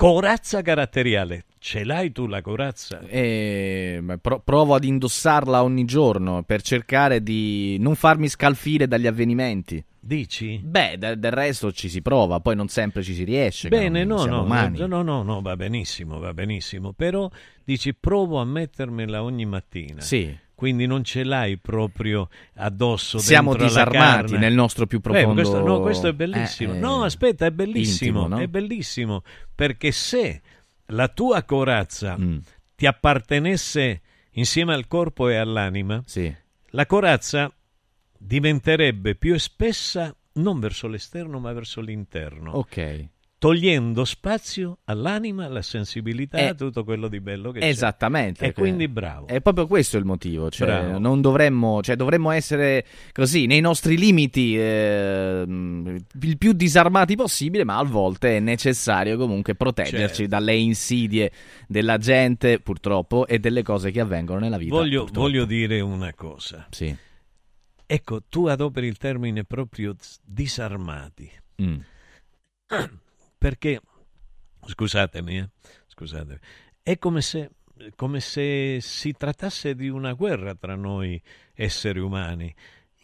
corazza caratteriale. Ce l'hai tu la corazza? Eh, pro- provo ad indossarla ogni giorno per cercare di non farmi scalfire dagli avvenimenti. Dici? Beh, de- del resto ci si prova, poi non sempre ci si riesce. Bene, no, no, no, no, no, no, va benissimo, va benissimo, però dici provo a mettermela ogni mattina. Sì. Quindi non ce l'hai proprio addosso Siamo disarmati nel nostro più Eh, profondo- questo, no, questo è bellissimo. Eh, eh, no, aspetta, è bellissimo, intimo, no? è bellissimo, perché se la tua corazza Mm. ti appartenesse insieme al corpo e all'anima, la corazza diventerebbe più spessa non verso l'esterno ma verso l'interno. Ok. Togliendo spazio all'anima, alla sensibilità, Eh, a tutto quello di bello che c'è. Esattamente. E quindi bravo. È proprio questo il motivo. Cioè, non dovremmo, cioè, dovremmo essere così, nei nostri limiti, ehm, il più disarmati possibile, ma a volte è necessario comunque proteggerci Certo. dalle insidie della gente, purtroppo, e delle cose che avvengono nella vita. Voglio, voglio dire una cosa. Sì. Ecco, tu adoperi il termine proprio disarmati. Mm. *clears throat* Perché, scusatemi, eh, scusatemi, è come se, come se si trattasse di una guerra tra noi esseri umani.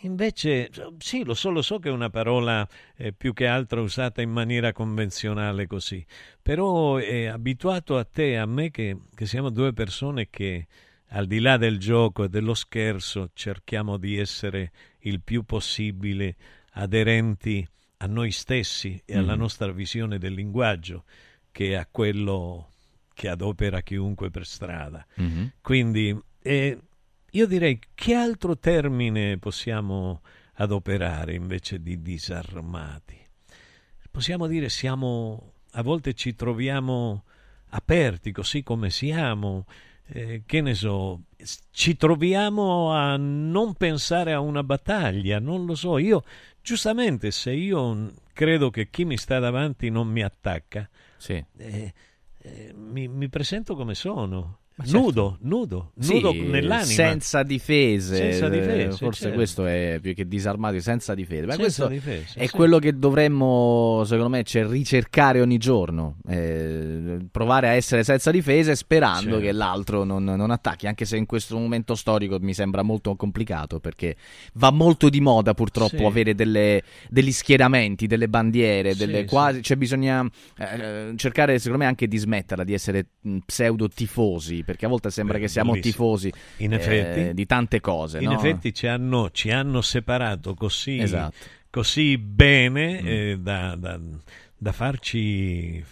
Invece, sì, lo so, lo so che è una parola eh, più che altro usata in maniera convenzionale così, però è abituato a te e a me che, che siamo due persone che al di là del gioco e dello scherzo cerchiamo di essere il più possibile aderenti a noi stessi e alla Mhm. nostra visione del linguaggio che a quello che adopera chiunque per strada. Mhm. Quindi eh, io direi che altro termine possiamo adoperare invece di disarmati? Possiamo dire siamo a volte ci troviamo aperti così come siamo, eh, che ne so, ci troviamo a non pensare a una battaglia, non lo so, io giustamente se io credo che chi mi sta davanti non mi attacca, Sì. eh, eh, mi, mi presento come sono, certo. nudo, nudo, Sì, nudo nell'anima. senza difese, Senza difese, eh, forse certo. questo è più che disarmati, senza difese. Ma Senza questo difese, è sì. quello che dovremmo, secondo me, cioè, ricercare ogni giorno, eh, provare a essere senza difese sperando Certo. che l'altro non, non attacchi, anche se in questo momento storico mi sembra molto complicato perché va molto di moda purtroppo Sì. avere delle- degli schieramenti, delle bandiere, Sì, delle sì. quasi, cioè bisogna eh, cercare secondo me anche di smetterla di essere pseudo tifosi perché a volte sembra Beh, che siamo bellissimo. tifosi In eh, effetti. di tante cose. In no? effetti ci hanno, ci hanno separato così, Esatto. così bene Mm. eh, da, da- da farci,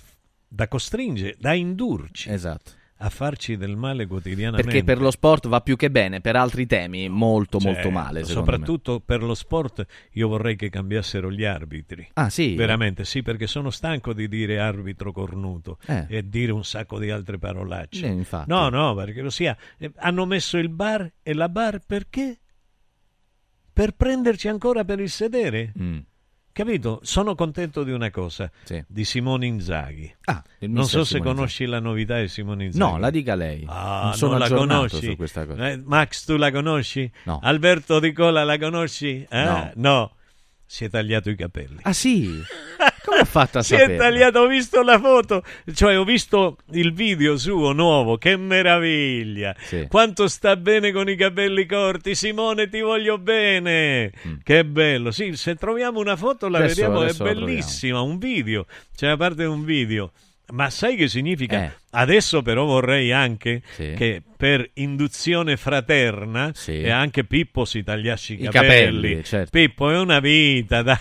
da costringere, da indurci Esatto. A farci del male quotidianamente. Perché per lo sport va più che bene, per altri temi molto molto Certo, male. secondo me. soprattutto per lo sport io vorrei che cambiassero gli arbitri. Ah, sì? Veramente sì, perché sono stanco di dire arbitro cornuto Eh. e dire un sacco di altre parolacce. Eh. No, no, perché lo sia. eh, hanno messo il bar e la bar perché? Per prenderci ancora per il sedere? Mm. Capito? Sono contento di una cosa, di Simone Inzaghi. Ah, non so se Simone conosci la novità di Simone Inzaghi. No, la dica lei. Ah, non sono non la conosci? su questa cosa. Eh, Max, tu la conosci? No. Alberto Di Cola la conosci? Eh? No. Si è tagliato i capelli. Ah sì? *laughs* Come ha fatto a Si è sapere? tagliato, ho visto la foto, cioè ho visto il video suo nuovo, che meraviglia! Sì. Quanto sta bene con i capelli corti, Simone ti voglio bene! Che bello, sì, se troviamo una foto la Mm. Adesso- vediamo, è adesso la bellissima, un video, c'è una parte di un video. Ma sai che significa? Eh. Adesso però vorrei anche Sì. che per induzione fraterna Sì. e anche Pippo si tagliasse i I capelli. capelli, certo. Pippo è una vita, dai.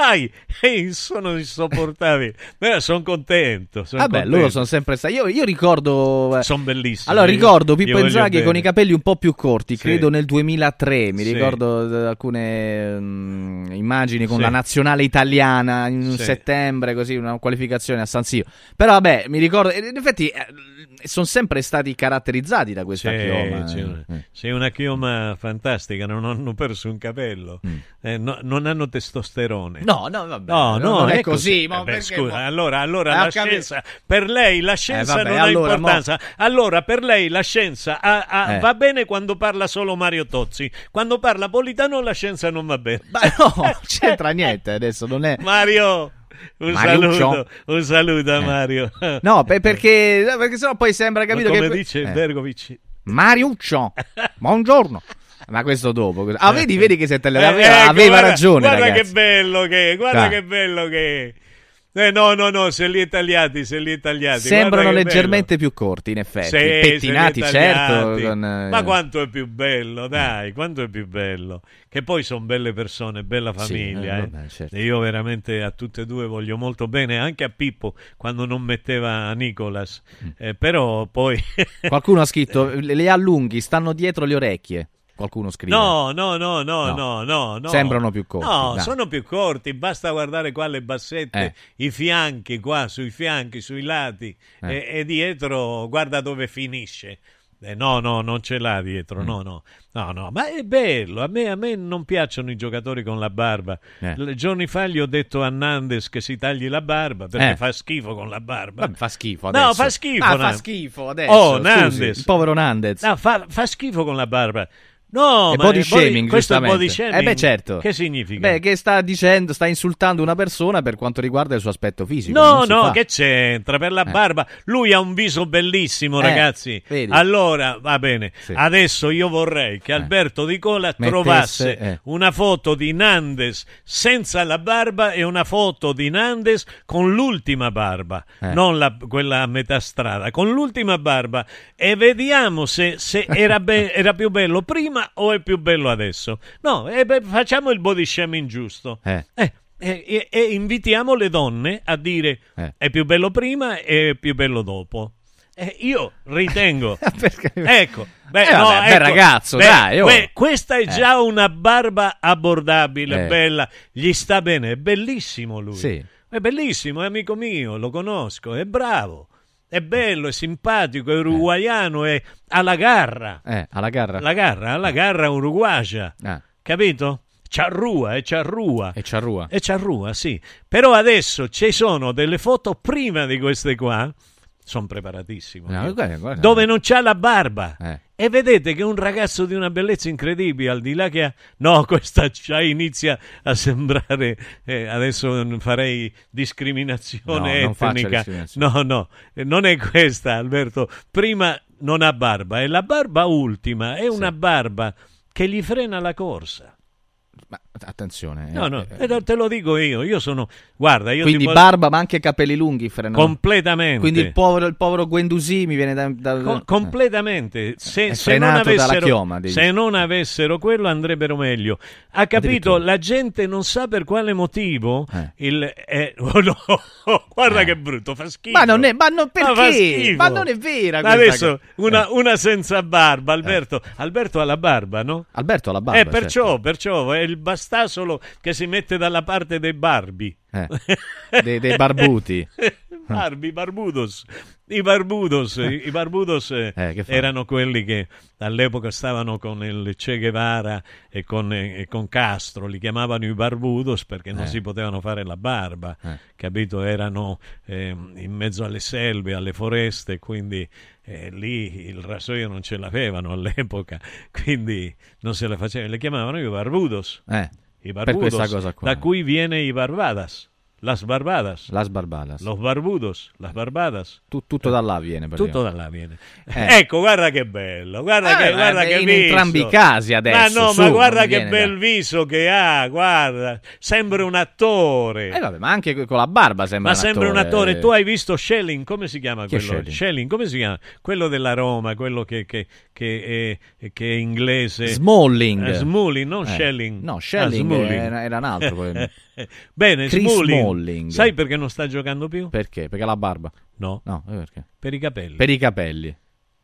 Dai, *laughs* ehi, sono insopportabili. sono contento. Son Vabbè, contento. loro sono sempre stati. Io, io ricordo. eh, Sono bellissimi. Allora, ricordo Pippo Inzaghi con i capelli un po' più corti, Sì. credo nel 2003. Mi Sì. ricordo eh, alcune mm, immagini con Sì. la nazionale italiana in settembre, così, una qualificazione a San Siro. Però, vabbè, mi ricordo. In effetti, eh, sono sempre stati caratterizzati da questa chioma. sì, eh. Una chioma fantastica, non hanno perso un capello, Mm. Eh, no- non hanno testosterone. No, no, vabbè, No, no, no, non è è così, così. ma Eh beh, scusa, mo- allora, allora Eh, la capito. scienza, per lei la scienza vabbè, non ha allora, mo- importanza. Allora, per lei la scienza ha- ha- Eh. va bene quando parla solo Mario Tozzi, quando parla Politano la scienza non va bene. Ma no, *laughs* c'entra niente adesso, non è. Mario, un Mariuccio. saluto, un saluto a Eh. Mario. No, per- perché, perché sennò poi sembra, capito come che. dice Eh. Bergovic. Mariuccio, buongiorno. Ma questo dopo. Ah, vedi, vedi che se te le Eh, aveva, ecco, aveva guarda- ragione, Guarda ragazzi. che bello che è, guarda Ah. che bello che è. Eh, no, no, no, se li è tagliati, se li è tagliati. Sembrano leggermente più corti, in effetti. bello. Sì, Pettinati, se è certo. con, eh, Ma quanto è più bello, dai, quanto è più bello. Che poi sono belle persone, bella Sì, famiglia. eh, eh. vabbè, certo. E io veramente a tutte e due voglio molto bene, anche a Pippo quando non metteva a Nicolas. Mm. Eh, però poi... Qualcuno ha scritto: *laughs* le le allunghi, stanno dietro le orecchie. Qualcuno scrive. No, no, no, no, No. no, no, no. Sembrano più corti, No, dai. sono più corti, basta guardare qua le bassette, Eh. i fianchi qua, sui fianchi, sui lati Eh. e, e dietro guarda dove finisce. Eh, no, no, non ce l'ha Mm. dietro, no, no, no, no, ma è bello, a me, a me non piacciono i giocatori con la barba. Eh. Giorni fa gli ho detto a Nandes che si tagli la barba perché Eh. fa schifo con la barba. Vabbè, fa schifo adesso. No, fa schifo. Ah, fa Nandes. schifo adesso. Oh, scusi, Nandes. il povero Nandez. No, fa, fa schifo con la barba. No, ma body è shaming, questo è giustamente. body shaming. Eh beh, certo. Che significa? Beh, che sta dicendo, sta insultando una persona per quanto riguarda il suo aspetto fisico. No, non si no, fa. che c'entra per la Eh. barba? Lui ha un viso bellissimo, Eh, ragazzi. vedi. Allora, va bene. Sì. Adesso io vorrei che Alberto Di Cola Mettesse, trovasse eh. una foto di Nandes senza la barba e una foto di Nandes con l'ultima barba, Eh. non la- quella a metà strada, con l'ultima barba e vediamo se, se era, be- era più bello prima o è più bello adesso. No, eh, beh, facciamo il body shaming giusto. Eh. Eh, e, e- e invitiamo le donne a dire Eh. è più bello prima e è più bello dopo. Eh, io ritengo, *laughs* Perché- *laughs* ecco, beh, Eh, no, vabbè, ecco, ragazzo, beh, dai, oh. beh, questa è già una barba abbordabile, Eh. bella, gli sta bene, è bellissimo lui. Sì. È bellissimo, è amico mio, lo conosco, è bravo, è bello, è simpatico, è uruguaiano, è alla garra. Eh, alla garra. La garra, alla garra uruguagia, Ah, capito? Ciarrua, è ciarrua. e Ciarrua. E Ciarrua, sì. Però adesso ci sono delle foto prima di queste qua. Sono preparatissimo. No, guarda, guarda. dove non c'ha la barba. Eh. E vedete che è un ragazzo di una bellezza incredibile, al di là che ha... No, *laughs* questa già inizia a sembrare... eh, adesso farei discriminazione No, etnica. discriminazione. No, no, eh, non è questa, Alberto. Prima non ha barba e la barba ultima è una barba che gli frena la corsa. Ma attenzione. No, no, eh, eh, te lo dico io. Io sono... Guarda, io Quindi barba, ma anche capelli lunghi frenano. Completamente. Quindi il povero, il povero Guendouzi mi viene da... da- Co- completamente. Se, È se non avessero, chioma, se non avessero quello andrebbero meglio. Ha capito? La gente non sa per quale motivo Eh. il... eh, *laughs* oh no, guarda Eh. che brutto, fa schifo. Ma non è... Ma non, Ma perché? schifo. Ma non è vera Ma Adesso cosa. una, Eh. una senza barba, Alberto. Alberto ha la barba, no? Alberto ha la barba. eh, perciò, certo. perciò è il bastasolo che si mette dalla parte dei barbi. Eh. Dei- dei barbuti. *laughs* *laughs* Barbi, Barbudos. I Barbudos, i, Barbudos eh, *laughs* Eh, erano quelli che all'epoca stavano con il Che Guevara e con, eh, e con Castro, li chiamavano i Barbudos perché non Eh. si potevano fare la barba, Eh. capito? Erano eh, in mezzo alle selve, alle foreste, quindi eh, lì il rasoio non ce l'avevano *laughs* all'epoca, quindi non se la facevano, li chiamavano i Barbudos. I per Barbudos, questa cosa qua. da cui viene i Barbadas. Las Barbadas. Las Barbadas. Los Barbudos, Las Barbadas. Tu- tutto da là viene. Tutto da là viene. Eh. Ecco, guarda che bello, guarda Eh, che, guarda che in viso. entrambi i casi adesso, Ma no, su, ma guarda che bel da- viso che ha, guarda. Sembra un attore. Eh vabbè, ma anche con la barba sembra Ma un sembra un attore. attore. Tu hai visto Schelling? Come si chiama Chi quello? Schelling? Schelling, come si chiama? Quello della Roma, quello che, che- che è, che è inglese. Smalling. Eh, Smalling, non Eh, Schelling. no, Ah, Schelling Smalling. era- era un altro. *laughs* *laughs* Bene, Chris Smalling. Smalling. Sai perché non sta giocando più? Perché? Perché ha la barba? No. No, perché? Per i capelli. Per i capelli.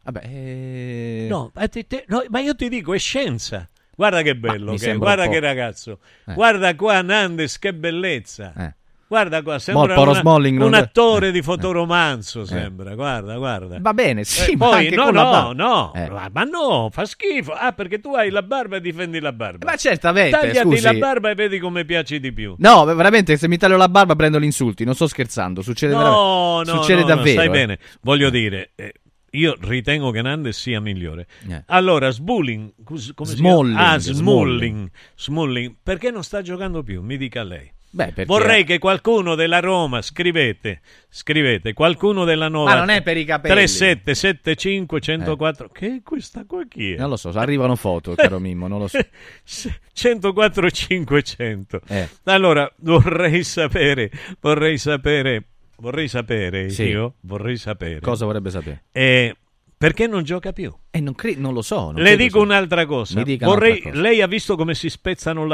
Vabbè, eh... No, ma, te- te- no, ma io ti dico, è scienza. Guarda che bello, mi che guarda che ragazzo. Eh. Guarda qua Nandes, che bellezza. Eh. Guarda qua, sembra una- Smalling un attore eh, di fotoromanzo, sembra. Guarda, guarda. Va bene, sì, Eh, ma poi, no, no, no, Eh. ma- no, fa schifo. Ah, perché tu hai la barba e difendi la barba. Ma certamente, Tagliati scusi. la barba e vedi come piaci di più. No, veramente, se mi taglio la barba prendo gli insulti, non sto scherzando, succede, No, veramente- no, succede no, no, davvero. stai eh. bene. Voglio dire, eh, io ritengo che Nandes sia migliore. Eh. Allora, Smalling, come si Smalling, chiama? Ah. Smalling. Smalling. Perché non sta giocando più? Mi dica lei. Beh, perché- Vorrei che qualcuno della Roma scrivete, scrivete, qualcuno della nuova Ma non è per i capelli. 3775 104 Che è questa qua chi è? Non lo so, arrivano foto, caro Mimmo, non lo so. *laughs* 104 500. Eh. Allora, vorrei sapere, vorrei sapere, vorrei sapere Sì. io, vorrei sapere. Cosa vorrebbe sapere? Eh, perché non gioca più? Eh, non, cre- non lo so. non Le dico sia- un'altra cosa. Vorrei- un'altra cosa. Lei ha visto come si spezzano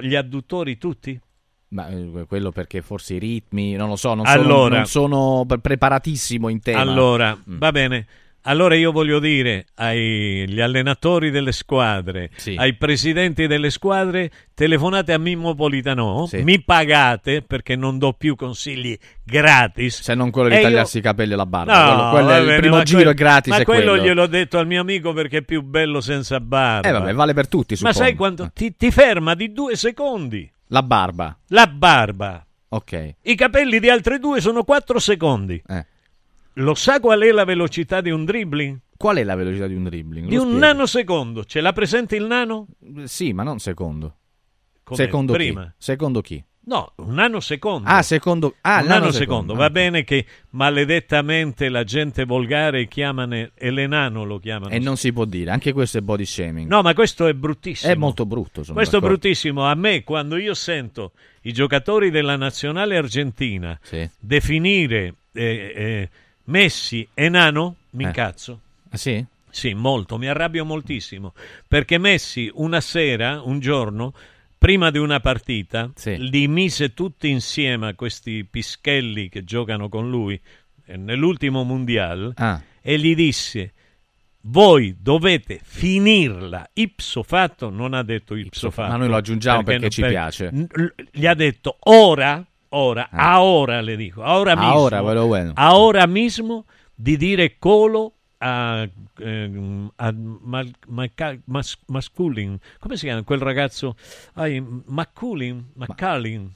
gli adduttori tutti? Ma eh, quello perché forse i ritmi, non lo so, non Allora- sono, non sono pre- preparatissimo in tema. Allora, Mm. va bene. Allora io voglio dire agli allenatori delle squadre, Sì. ai presidenti delle squadre, telefonate a Mimmo Politano, Sì. mi pagate perché non do più consigli gratis. Se non quello di E io- tagliarsi i capelli e la barba. No, quello, quello va il bene, primo ma giro que- è gratis. Ma quello, quello gliel'ho detto al mio amico perché è più bello senza barba. Eh vabbè, vale per tutti, Ma suppongo. sai quanto? Ti, ti ferma di due secondi. La barba. La barba. Ok. I capelli di altre due sono quattro secondi. Eh. Lo sa qual è la velocità di un dribbling? Qual è la velocità di un dribbling? Di Lo un spieghi. nanosecondo. Ce l'ha presente il nano? Sì, ma non secondo. Com'è? Secondo Prima. chi? Secondo chi? No, un nanosecondo. Ah, secondo... Ah, un nanosecondo. nanosecondo. Va bene che maledettamente la gente volgare chiamano e l'enano lo chiamano. E non si può dire, anche questo è body shaming. No, ma questo è bruttissimo. È molto brutto. Questo è bruttissimo. A me, quando io sento i giocatori della nazionale argentina Sì. definire eh, eh, Messi enano, mi Eh. incazzo. Ah, sì? Sì, molto, mi arrabbio moltissimo. Perché Messi una sera, un giorno, prima di una partita, li mise tutti insieme a questi pischelli che giocano con lui eh, nell'ultimo mondiale Ah. e gli disse voi dovete finirla ipso fatto non ha detto ipso, fatto ma noi lo aggiungiamo perché non- ci piace. n- l- gli ha detto ora ora Ah. a ora le dico ahora mismo Ahora, pero bueno. ahora mismo di dire colo a, ehm, a Mal- Malca- Mas- Masculin come si chiama quel ragazzo ai, Maculin Macalin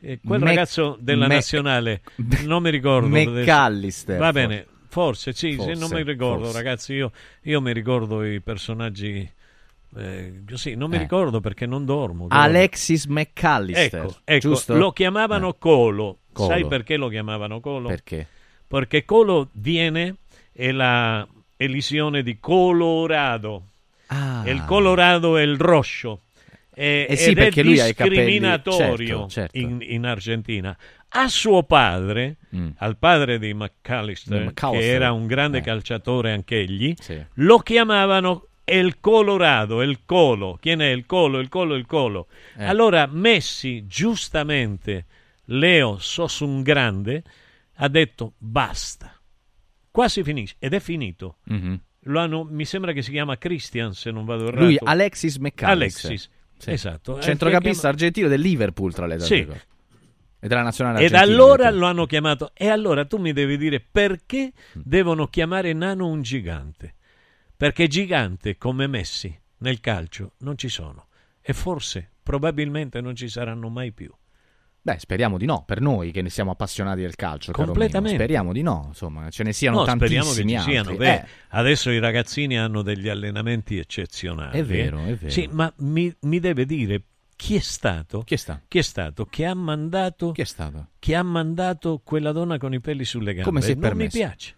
eh, quel Mac- ragazzo della Mac- nazionale *laughs* non mi ricordo. McAllister, va forse. bene forse sì, sì, non Forse, mi ricordo forse. ragazzi io, io mi ricordo i personaggi eh, così non mi Eh. ricordo perché non dormo Alexis McAllister. Ecco, ecco, giusto? lo chiamavano Colo. Colo. Sai perché lo chiamavano Colo? Perché? Perché Colo viene è la elisione di Colorado. Ah. E il Colorado è il rosso. E, Eh sì, perché è lui i capelli- discriminatorio certo, certo. In, in Argentina. A suo padre, Mm. al padre di McAllister, Di McAllister. che era un grande Eh. calciatore anch'egli, Sì. lo chiamavano il Colorado, il Colo. Chi è il Colo, il Colo, il Colo? Eh. Allora Messi, giustamente, Leo sos un grande, ha detto basta. Qua si finisce ed è finito. Mhm. Lo hanno, mi sembra che si chiama Christian, se non vado errato. Lui, Alexis McAllister. Alexis, Sì. esatto. Eh, Centrocampista che argentino del Liverpool, tra le altre Sì. cose. E della nazionale Ed argentina. allora perché- lo hanno chiamato. E allora tu mi devi dire perché devono chiamare nano un gigante? Perché gigante come Messi nel calcio non ci sono. E forse, probabilmente non ci saranno mai più. Beh, speriamo di no, per noi che ne siamo appassionati del calcio. Completamente. Speriamo di no, insomma, ce ne siano No, speriamo che tantissimi siano. Beh, Eh, Adesso i ragazzini hanno degli allenamenti eccezionali. È vero, eh. è vero. Sì, ma mi, mi deve dire chi è stato? Chi è stato? Chi è stato che ha mandato Chi è stato? che ha mandato quella donna con i peli sulle gambe? Come si è non mi piace.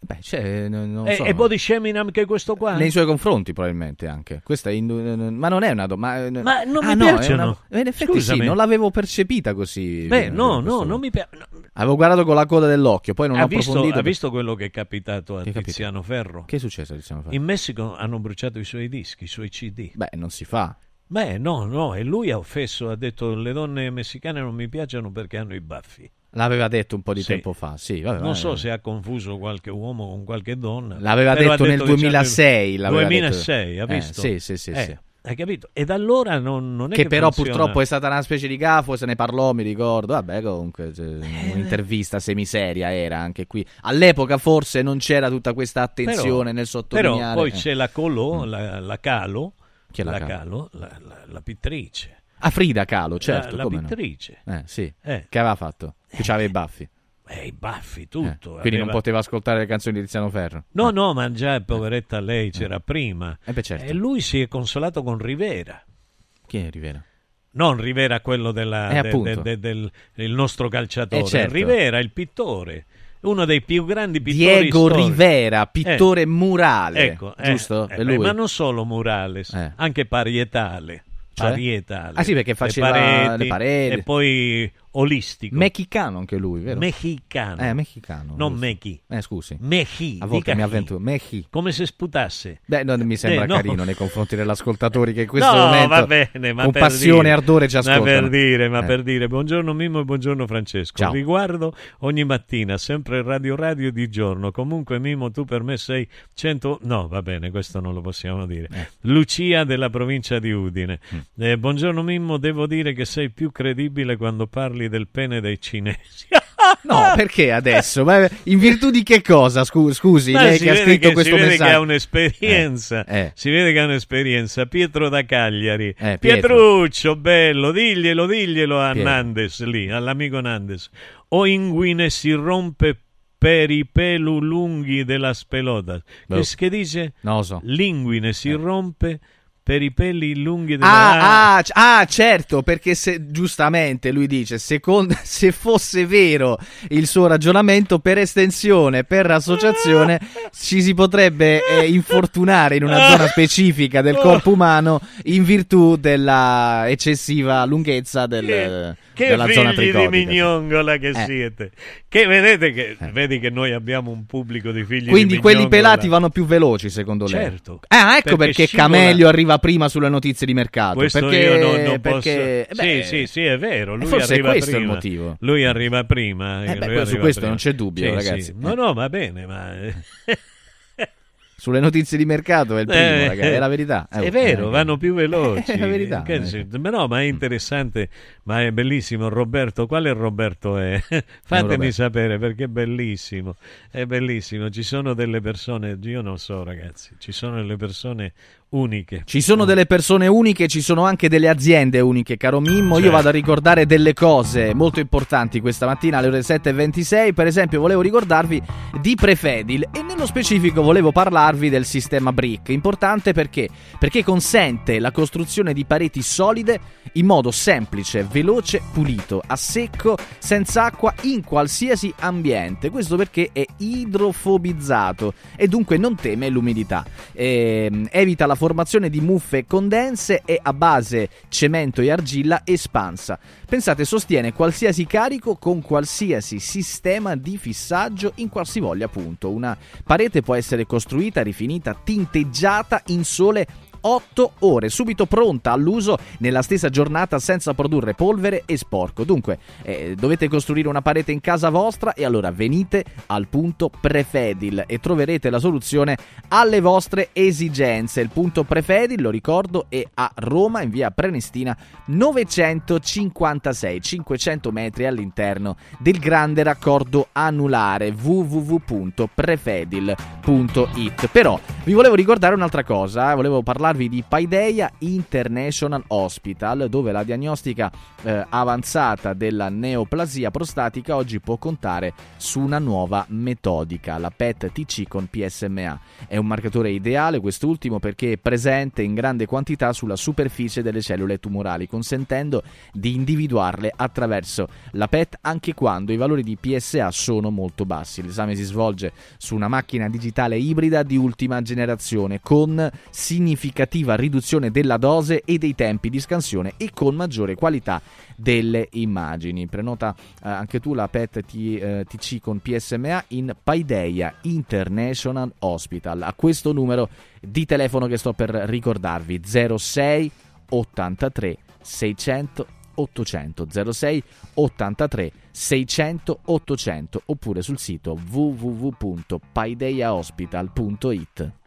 Beh, c'è, non, non E, so. e body shaming anche questo qua? Nei suoi confronti, probabilmente anche. Questa è indu- ma non è una domanda. Ma non ah, mi no, piacciono. una- in effetti Scusami. sì, non l'avevo percepita così. Beh, eh, no, no, questo- non mi piace. Avevo guardato con la coda dell'occhio, poi non ha, ho visto, approfondito. ha visto quello che è capitato a Che? Tiziano Ferro? Che è successo a Tiziano Ferro? In Messico hanno bruciato i suoi dischi, i suoi CD. Beh, non si fa. Beh, no, no, e lui ha offesso, ha detto le donne messicane non mi piacciono perché hanno i baffi. L'aveva detto un po' di Sì. tempo fa, sì. vabbè, non vabbè. so se ha confuso qualche uomo con qualche donna. L'aveva ha detto nel che c'hanno- 2006, l'aveva 2006, ha detto. Eh, visto? sì, sì, sì, Eh, sì. Hai capito? E da allora non, non è che Che però funziona. purtroppo è stata una specie di gafo, se ne parlò, mi ricordo. Vabbè, comunque, cioè, Eh, un'intervista semiseria era anche qui. All'epoca forse non c'era tutta questa attenzione Però- nel sottolineare. Però poi eh. c'è la Colo, la, la Calo, Chi è la la Calo? Calo, la, la- la pittrice. Ah, Frida Kahlo, certo. La- la come no. pittrice. Eh, sì. Eh. Che aveva fatto? Che aveva i baffi. Eh, i baffi, Eh, tutto. Quindi non aveva- poteva ascoltare le canzoni di Tiziano Ferro. No, no, ma già poveretta lei c'era prima. Eh beh, certo. E lui si è consolato con Rivera. Chi è Rivera? Non Rivera quello della, Eh, de- de- de- del il nostro calciatore. Eh, certo. Rivera, il pittore. Uno dei più grandi pittori Diego storici. Rivera, pittore Eh, murale. Ecco, eh, giusto? eh, lui? ma non solo murales, Eh. anche parietale. Cioè? Parietale. Ah, sì, perché Le faceva pareti, le pareti. E poi olistico. Mexicano anche lui, vero? Mexicano. Eh, mexicano. Non. Mechi. Eh, scusi. Mechi. A volte mi avventuro. Mechi. Come se sputasse. Beh, non mi sembra Eh, no. carino nei confronti dell'ascoltatori che in *laughs* questo no, momento va bene, ma con passione e ardore ci Ma ascoltano. per dire, ma Eh. per dire, buongiorno Mimmo e buongiorno Francesco. Ciao. Riguardo ogni mattina, sempre Radio Radio di giorno. Comunque Mimmo, tu per me sei 100... No, va bene, questo non lo possiamo dire. Eh. Lucia della provincia di Udine. Mm. Eh, buongiorno Mimmo, devo dire che sei più credibile quando parli del pene dei cinesi. *laughs* No, perché adesso? Ma in virtù di che cosa? Scu- scusi, Ma lei si che ha vede scritto che- questo si vede messaggio. che ha un'esperienza. Eh, eh. Si vede che ha un'esperienza. Pietro da Cagliari. Eh, Pietro. Pietruccio, bello, diglielo, diglielo a Pietro. Nandes lì, all'amico Nandes. O inguine si rompe per i pelu lunghi della spelota. Boh. Che, che dice? Non so. L'inguine si rompe per i peli lunghi della Ah, ah, c- ah, certo, perché se, giustamente lui dice, secondo, *laughs* se fosse vero il suo ragionamento, per estensione, per associazione, ci si potrebbe eh, infortunare in una zona specifica del corpo umano in virtù della eccessiva lunghezza del, Che- della zona figli di mignongola che Eh. siete. Che vedete che vedi che noi abbiamo un pubblico di figli Quindi di quelli pelati vanno più veloci, secondo lei? Certo. Ah, ecco perché, scivola- Camelio arriva prima sulle notizie di mercato. Questo perché, io non, non perché- posso. beh, sì, sì, sì, è vero. Lui forse è arriva questo il prima. motivo. Lui arriva prima. Eh beh, lui poi su arriva questo prima. non c'è dubbio, Sì, ragazzi. sì. No, no, va bene, ma. *laughs* Sulle notizie di mercato è il primo, Eh, ragazzi, è la verità. È Eh, vero, eh, vanno più veloci. *laughs* È la verità. Ma no, ma è interessante, ma è bellissimo. Roberto, quale Roberto è? *laughs* Fatemi Roberto. sapere perché è bellissimo. È bellissimo. Ci sono delle persone, io non so, ragazzi, ci sono delle persone uniche. Ci sono delle persone uniche, ci sono anche delle aziende uniche, caro Mimmo. Io Certo. vado a ricordare delle cose molto importanti questa mattina alle ore 7.26. Per esempio, volevo ricordarvi di Prefedil e nello specifico volevo parlarvi del sistema Brick. Importante perché? Perché consente la costruzione di pareti solide in modo semplice, veloce, pulito, a secco, senza acqua, in qualsiasi ambiente. Questo perché è idrofobizzato e dunque non teme l'umidità. Ehm, evita la formazione di muffe condense e a base cemento e argilla espansa. Pensate, sostiene qualsiasi carico con qualsiasi sistema di fissaggio in qualsivoglia punto. Una parete può essere costruita, rifinita, tinteggiata in sole 8 ore, subito pronta all'uso nella stessa giornata senza produrre polvere e sporco. Dunque, eh, dovete costruire una parete in casa vostra e allora venite al punto Prefedil e troverete la soluzione alle vostre esigenze. Il punto Prefedil, lo ricordo, è a Roma in via Prenestina 956, 500 metri all'interno del grande raccordo anulare www.prefedil.it. Però vi volevo ricordare un'altra cosa, eh, volevo parlarvi parlarvi di Paideia International Hospital, dove la diagnostica eh, avanzata della neoplasia prostatica oggi può contare su una nuova metodica, la PET-TC con PSMA. È un marcatore ideale quest'ultimo perché è presente in grande quantità sulla superficie delle cellule tumorali, consentendo di individuarle attraverso la PET anche quando i valori di PSA sono molto bassi. L'esame si svolge su una macchina digitale ibrida di ultima generazione con significativa riduzione della dose e dei tempi di scansione e con maggiore qualità delle immagini. Prenota eh, anche tu la PET eh, TC con PSMA in Paideia International Hospital. A questo numero di telefono che sto per ricordarvi 06 83 600 800 06 83 600 800 oppure sul sito www.paideiahospital.it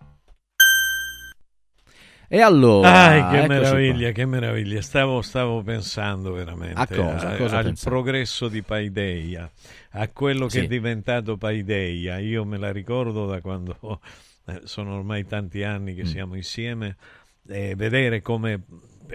e allora Ai, che meraviglia, qua. che meraviglia. Stavo, stavo pensando veramente A cosa? A cosa al pensavi? progresso di Paideia, a quello che Sì. è diventato Paideia. Io me la ricordo da quando eh, sono ormai tanti anni Mm. che siamo insieme e vedere come eh,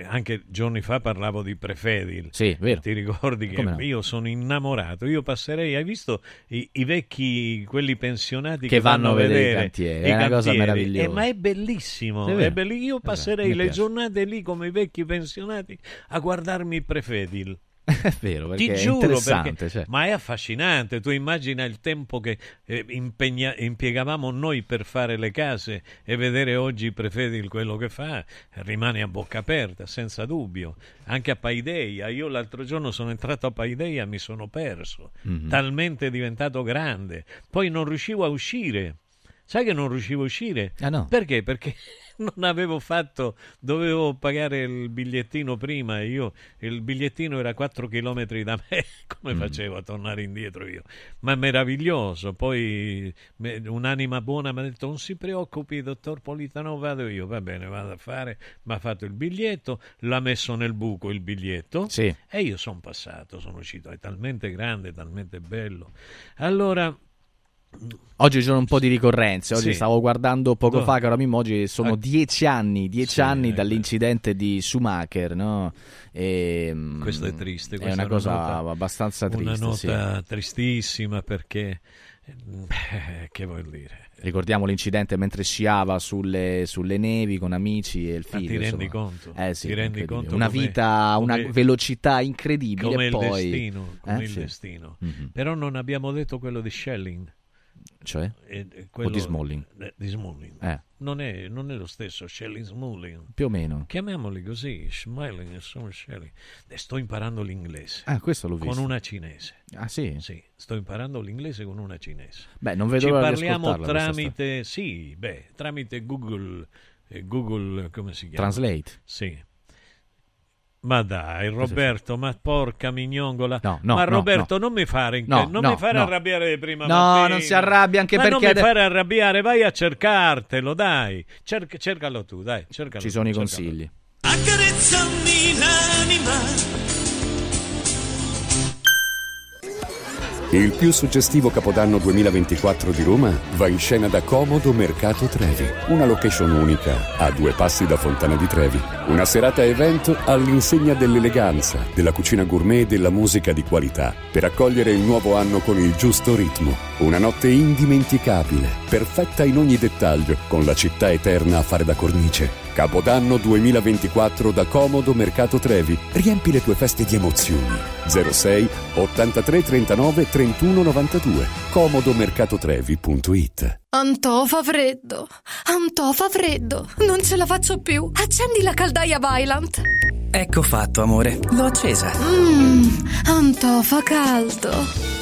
anche giorni fa parlavo di Prefedil. Sì, vero. Ti ricordi che no? io sono innamorato? Io passerei, hai visto i, i vecchi, quelli pensionati Che che, vanno a vedere i cantieri, i è una cosa cantieri. meravigliosa. Eh, ma è bellissimo. È è belli- Io vero, passerei le giornate lì come i vecchi pensionati a guardarmi il Prefedil. *laughs* È vero, perché Ti è giuro, interessante. perché- cioè. ma è affascinante. Tu immagina il tempo che eh, impegna- impiegavamo noi per fare le case e vedere oggi Prefedil quello che fa, rimane a bocca aperta, senza dubbio. Anche a Paideia. Io l'altro giorno sono entrato a Paideia e mi sono perso. Mhm. Talmente è diventato grande. Poi non riuscivo a uscire. Sai che non riuscivo a uscire? Ah, no? Perché? Perché *laughs* non avevo fatto, dovevo pagare il bigliettino prima e io, il bigliettino era 4 km da me, *laughs* come Mm. facevo a tornare indietro io? Ma meraviglioso, poi me- un'anima buona mi ha detto non si preoccupi dottor Politano, vado io, va bene, vado a fare, mi ha fatto il biglietto, l'ha messo nel buco il biglietto Sì. e io sono passato, sono uscito, è talmente grande, talmente bello. Allora... Oggi ci sono un po' di ricorrenze. Oggi Sì. stavo guardando poco Dove? fa, caro amico, oggi sono Ah. dieci anni, dieci Sì, anni ecco. dall'incidente di Schumacher, no? E, mm, Questo è triste. È questa una cosa nota- abbastanza triste. Una sì. nota tristissima perché... eh, che vuol dire? Ricordiamo l'incidente mentre sciava sulle, sulle nevi con amici e il Ma figlio. ti rendi insomma. conto? Eh sì, Ti rendi conto Una come- vita, una come- velocità incredibile. Come e il poi... destino, come Eh, il sì. destino. Mhm. Però non abbiamo detto quello di Schelling. Cioè? E- e O di Smalling? eh, di Smalling. Eh. Non, è, non è lo stesso, Schelling Smalling. Più o meno. Chiamiamoli così, Smiling e sono Schelling. E sto imparando l'inglese. Ah, questo l'ho Con visto. una cinese. Ah sì? Sì, sto imparando l'inglese con una cinese. Beh, non vedo Ci l'ora parliamo tramite, sì, beh, tramite Google, eh, Google, come si chiama? Translate? Sì. Ma dai, Roberto, ma porca mignongola. No, no, ma Roberto, no. non mi fare, No, non no, mi fare no. arrabbiare prima No, mattina. non si arrabbia anche ma perché non mi fare arrabbiare, vai a cercartelo, dai. Cerca- cercalo tu, dai, cercalo Ci sono i tu, cercalo. consigli. Accarezzami l'anima. Il più suggestivo Capodanno 2024 di Roma va in scena da Comodo Mercato Trevi, una location unica a due passi da Fontana di Trevi. Una serata evento all'insegna dell'eleganza, della cucina gourmet e della musica di qualità, per accogliere il nuovo anno con il giusto ritmo. Una notte indimenticabile, perfetta in ogni dettaglio, con la città eterna a fare da cornice. Capodanno 2024 da Comodo Mercato Trevi. Riempi le tue feste di emozioni. 06 83 39 31 92. comodomercatotrevi.it Antò fa freddo, Antò fa freddo, non ce la faccio più. Accendi la caldaia Vylant. Ecco fatto, amore. L'ho accesa. Mmm, Antò fa caldo.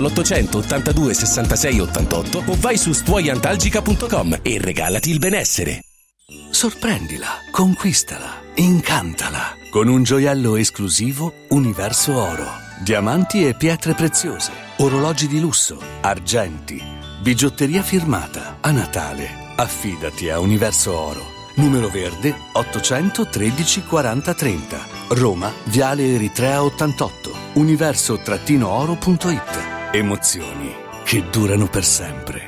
l'800 82 66 88 o vai su stuoiantalgica.com e regalati il benessere. Sorprendila, conquistala, incantala con un gioiello esclusivo Universo Oro. Diamanti e pietre preziose, orologi di lusso, argenti, bigiotteria firmata. A Natale, affidati a Universo Oro. Numero verde 813 40 30. Roma, Viale Eritrea 88. Universo-oro.it. Emozioni che durano per sempre.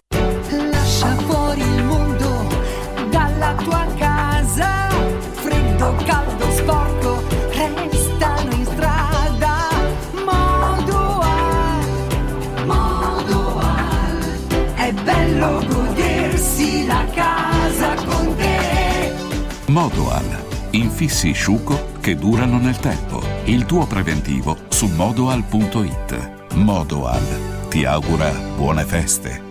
Modoal. Infissi sciuco che durano nel tempo. Il tuo preventivo su modoal.it. Modoal ti augura buone feste.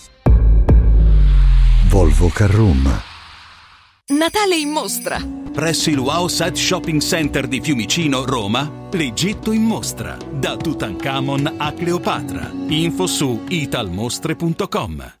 Volvo Carroom. Natale in mostra. Presso il Wow Side Shopping Center di Fiumicino, Roma, l'Egitto in mostra. Da Tutankhamon a Cleopatra. Info su italmostre.com.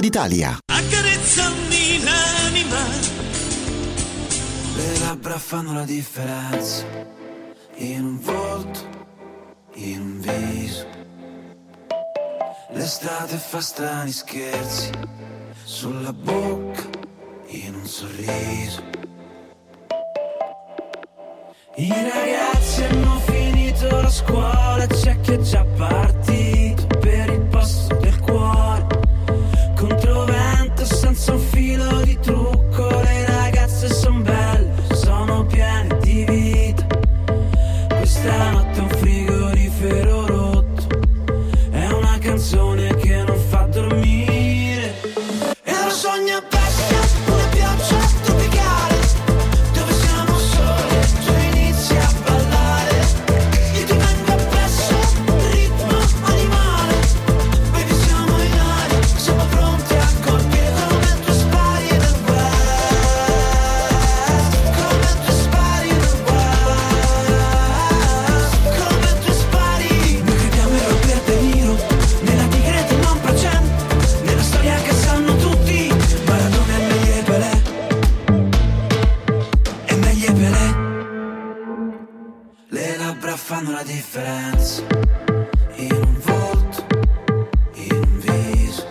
d'Italia. Accarezzami l'anima. Le labbra fanno la differenza in un volto, in un viso. L'estate fa strani scherzi sulla bocca, in un sorriso. I ragazzi hanno finito la scuola, c'è chi è già partito per il posto del cuore. Controvento senza la differenza. In un volto, in un viso.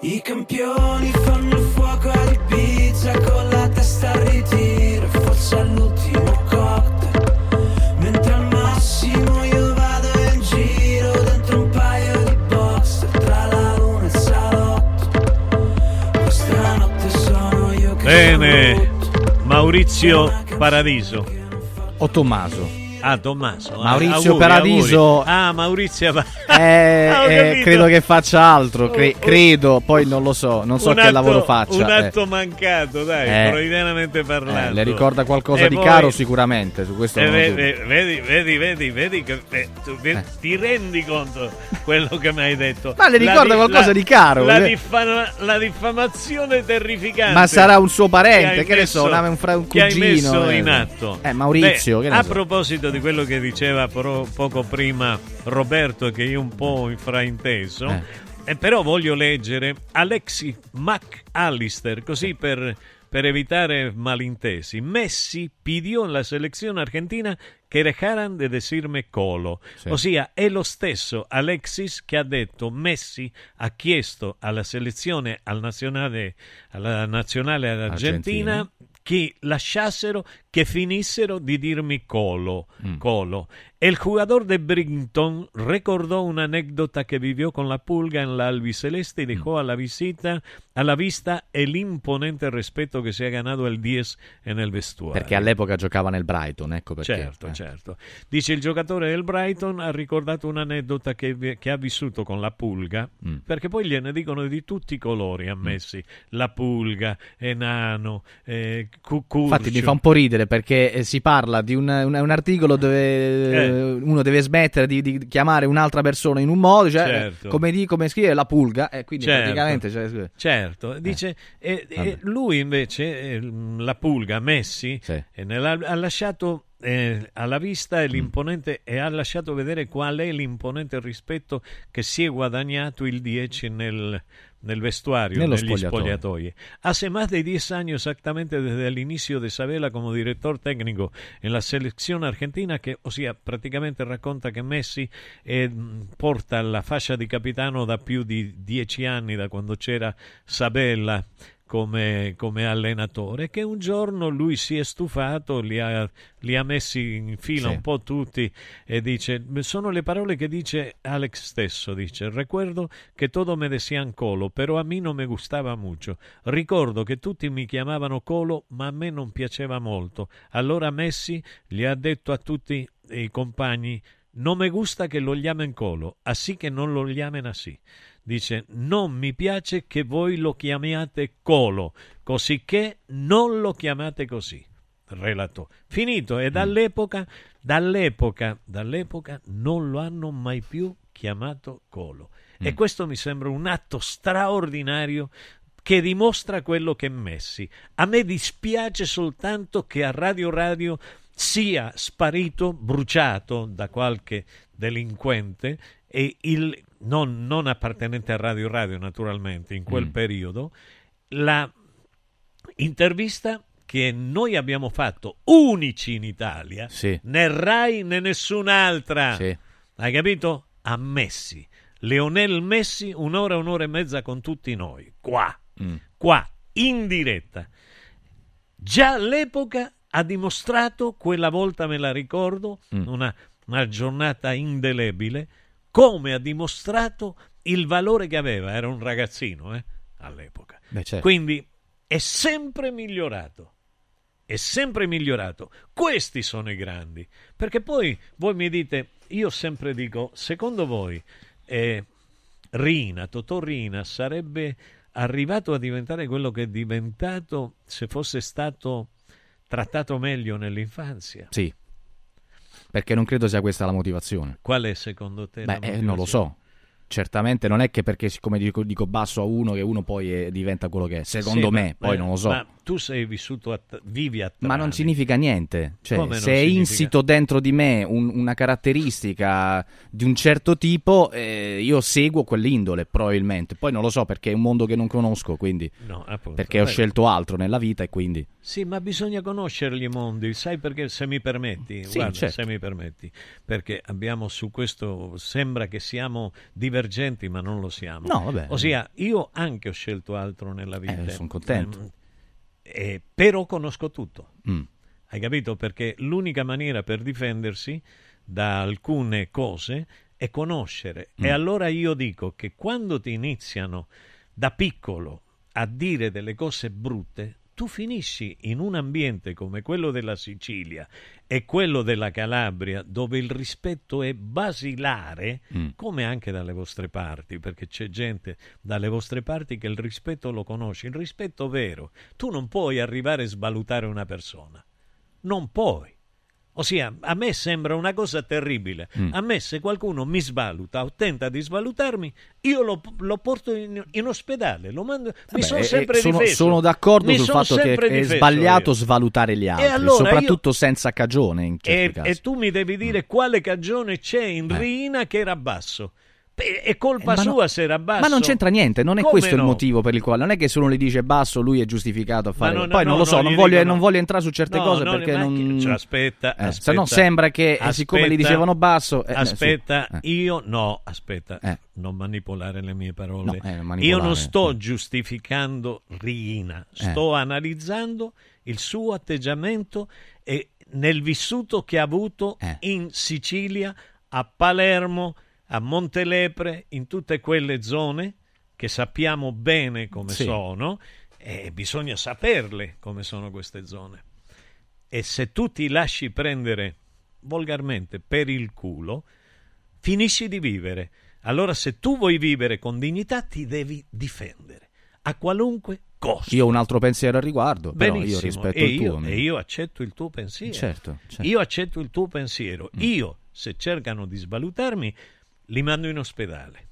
I campioni fanno fuoco a Ibiza con la testa al ritiro, forse all'ultimo cocktail. Mentre al massimo io vado in giro dentro un paio di box tra la luna e il salotto. Questa notte sono io che Bene, Maurizio Paradiso. O Tommaso. Ah, Tommaso. Maurizio auguri, Paradiso. auguri. Ah, Maurizio Eh, *laughs* eh, credo che faccia altro, cre- credo, poi non lo so, non so Un che atto- lavoro faccia. Un eh. atto mancato, dai, Eh. freudianamente parlando. Eh, le ricorda qualcosa E di poi- caro sicuramente, su questo Eh, non ho ve- dubbi. ve- vedi, vedi, vedi, vedi che eh, tu ti rendi conto quello che mi hai detto? Ma le La ricorda di- qualcosa la- di caro, La, eh? diffama- la diffamazione terrificante. Ma sarà un suo parente, hai che ne so, un, fra- un che hai cugino. messo eh. in atto. Eh, Maurizio, Beh, che ne a so. Proposito di quello che diceva pro- poco prima Roberto, che io un po' frainteso, Eh. eh, però voglio leggere Alexi McAllister, così per, per evitare malintesi. Messi pidió en la selección argentina che dejaran de decirme Colo. Sì. Ossia, è lo stesso Alexis che ha detto Messi ha chiesto alla selezione, al nazionale, alla nazionale argentina, Argentina. Che lasciassero, che finissero di dirmi Colo. Mm. Colo. El jugador de Brinton recordó una anécdota que vivió con la pulga en la albiceleste y dejó a la visita a la vista el imponente respeto que se ha ganado el 10 en el vestuario. Perché all'epoca giocava nel Brighton, ecco perché. Certo, eh. certo. Dice il giocatore del Brighton ha ricordato un'aneddota che, che ha vissuto con la pulga, Mm. perché poi gliene dicono di tutti i colori a Messi. La pulga, enano, eh, cucurcio. Infatti mi fa un po' ridere perché eh, si parla di un, un- un articolo dove eh, uno deve smettere di, di chiamare un'altra persona in un modo, cioè, Certo. eh, come, di, come scrive la pulga, e quindi Certo. praticamente... cioè, Certo, dice, e- e vabbè. lui invece, eh, la pulga, Messi, Sì. eh, nella- ha lasciato eh, alla vista Mm. l'imponente e ha lasciato vedere qual è l'imponente rispetto che si è guadagnato il 10 nel, nel vestuario, Nello negli spogliatoi. Hace más de 10 años exactamente desde el inicio de Sabela como director técnico en la selección argentina che, ossia, praticamente racconta che Messi eh, porta la fascia di capitano da più di 10 anni, da quando c'era Sabella come, come allenatore, che un giorno lui si è stufato, li ha, li ha messi in fila Sì. un po' tutti e dice, sono le parole che dice Alex stesso, dice, recuerdo che todo me decían Colo, pero a mí no me gustava mucho. Ricordo che tutti mi chiamavano Colo, ma a me non piaceva molto. Allora Messi gli ha detto a tutti i compagni, non me gusta che lo chiamen Colo, así che non lo chiamen así. Dice, non mi piace che voi lo chiamiate Colo, così che non lo chiamate così. Relato. Finito. E dall'epoca, dall'epoca, dall'epoca non lo hanno mai più chiamato Colo. E questo mi sembra un atto straordinario che dimostra quello che Messi. A me dispiace soltanto che a Radio Radio sia sparito, bruciato da qualche delinquente e il non, non appartenente a Radio Radio naturalmente in quel Mm. periodo la intervista che noi abbiamo fatto unici in Italia Sì. né Rai né nessun'altra Sì. hai capito? a Messi Leonel Messi un'ora un'ora e mezza con tutti noi qua Mm. qua in diretta già all'epoca ha dimostrato quella volta me la ricordo Mm. una, una giornata indelebile come ha dimostrato il valore che aveva era un ragazzino eh, all'epoca Beh, certo. quindi è sempre migliorato è sempre migliorato. Questi sono i grandi. Perché poi voi mi dite, io sempre dico, secondo voi eh, Rina, Totò Rina sarebbe arrivato a diventare quello che è diventato se fosse stato trattato meglio nell'infanzia? Sì. Perché non credo sia questa la motivazione. Qual è secondo te? la Beh, eh, non lo so. Certamente non è che perché siccome dico, dico basso a uno che uno poi eh, diventa quello che è. Secondo Sì, me, ma- poi eh, non lo so. Ma tu sei vissuto, a, vivi a Ma non significa niente. Cioè, se è insito dentro di me un- una caratteristica di un certo tipo, eh, io seguo quell'indole probabilmente. Poi non lo so perché è un mondo che non conosco, quindi No, appunto. perché ho Beh, scelto altro nella vita e quindi Sì, ma bisogna conoscere i mondi, sai perché se mi permetti, Sì, guarda, certo. se mi permetti, perché abbiamo su questo sembra che siamo divergenti, ma non lo siamo. No, vabbè. Ossia, io anche ho scelto altro nella vita. Eh, son contento. Eh, però conosco tutto. Mm. Hai capito? Perché l'unica maniera per difendersi da alcune cose è conoscere. Mm. E allora io dico che quando ti iniziano da piccolo a dire delle cose brutte, tu finisci in un ambiente come quello della Sicilia e quello della Calabria, dove il rispetto è basilare, Mm. come anche dalle vostre parti, perché c'è gente dalle vostre parti che il rispetto lo conosce, il rispetto vero. Tu non puoi arrivare a svalutare una persona. Non puoi. Ossia, a me sembra una cosa terribile. Mm. A me se qualcuno mi svaluta o tenta di svalutarmi, io lo, lo porto in, in ospedale, lo mando... mi Vabbè, sono eh, sempre sono, difeso. sono d'accordo Mi sul fatto che è sbagliato io. svalutare gli altri, allora soprattutto senza cagione in certi E, casi. e tu mi devi dire quale cagione c'è in Eh. Rina che era basso. È colpa Eh, ma no- sua se era basso. Ma non c'entra niente, non è Come questo il no? motivo per il quale. Non è che se uno gli dice basso, lui è giustificato a fare. No, no, Poi non no, lo so, no, non gli voglio, no. non voglio entrare su certe No, cose no, perché non. cioè, aspetta, Eh, aspetta. se no sembra che eh, siccome gli Aspetta. dicevano basso. eh, eh, sì. aspetta, Eh. io no, aspetta, non manipolare le mie parole. No, io non sto giustificando Rina, Eh. sto analizzando il suo atteggiamento e nel vissuto che ha avuto in Sicilia, a Palermo, a Montelepre, in tutte quelle zone che sappiamo bene come Sì. sono e bisogna saperle come sono queste zone. E se tu ti lasci prendere volgarmente per il culo, finisci di vivere. Allora se tu vuoi vivere con dignità ti devi difendere a qualunque costo. Io ho un altro pensiero al riguardo, però io Benissimo, rispetto e il io, tuo. e io accetto il tuo pensiero. Certo, certo. Io accetto il tuo pensiero. Io, se cercano di svalutarmi, li mando in ospedale.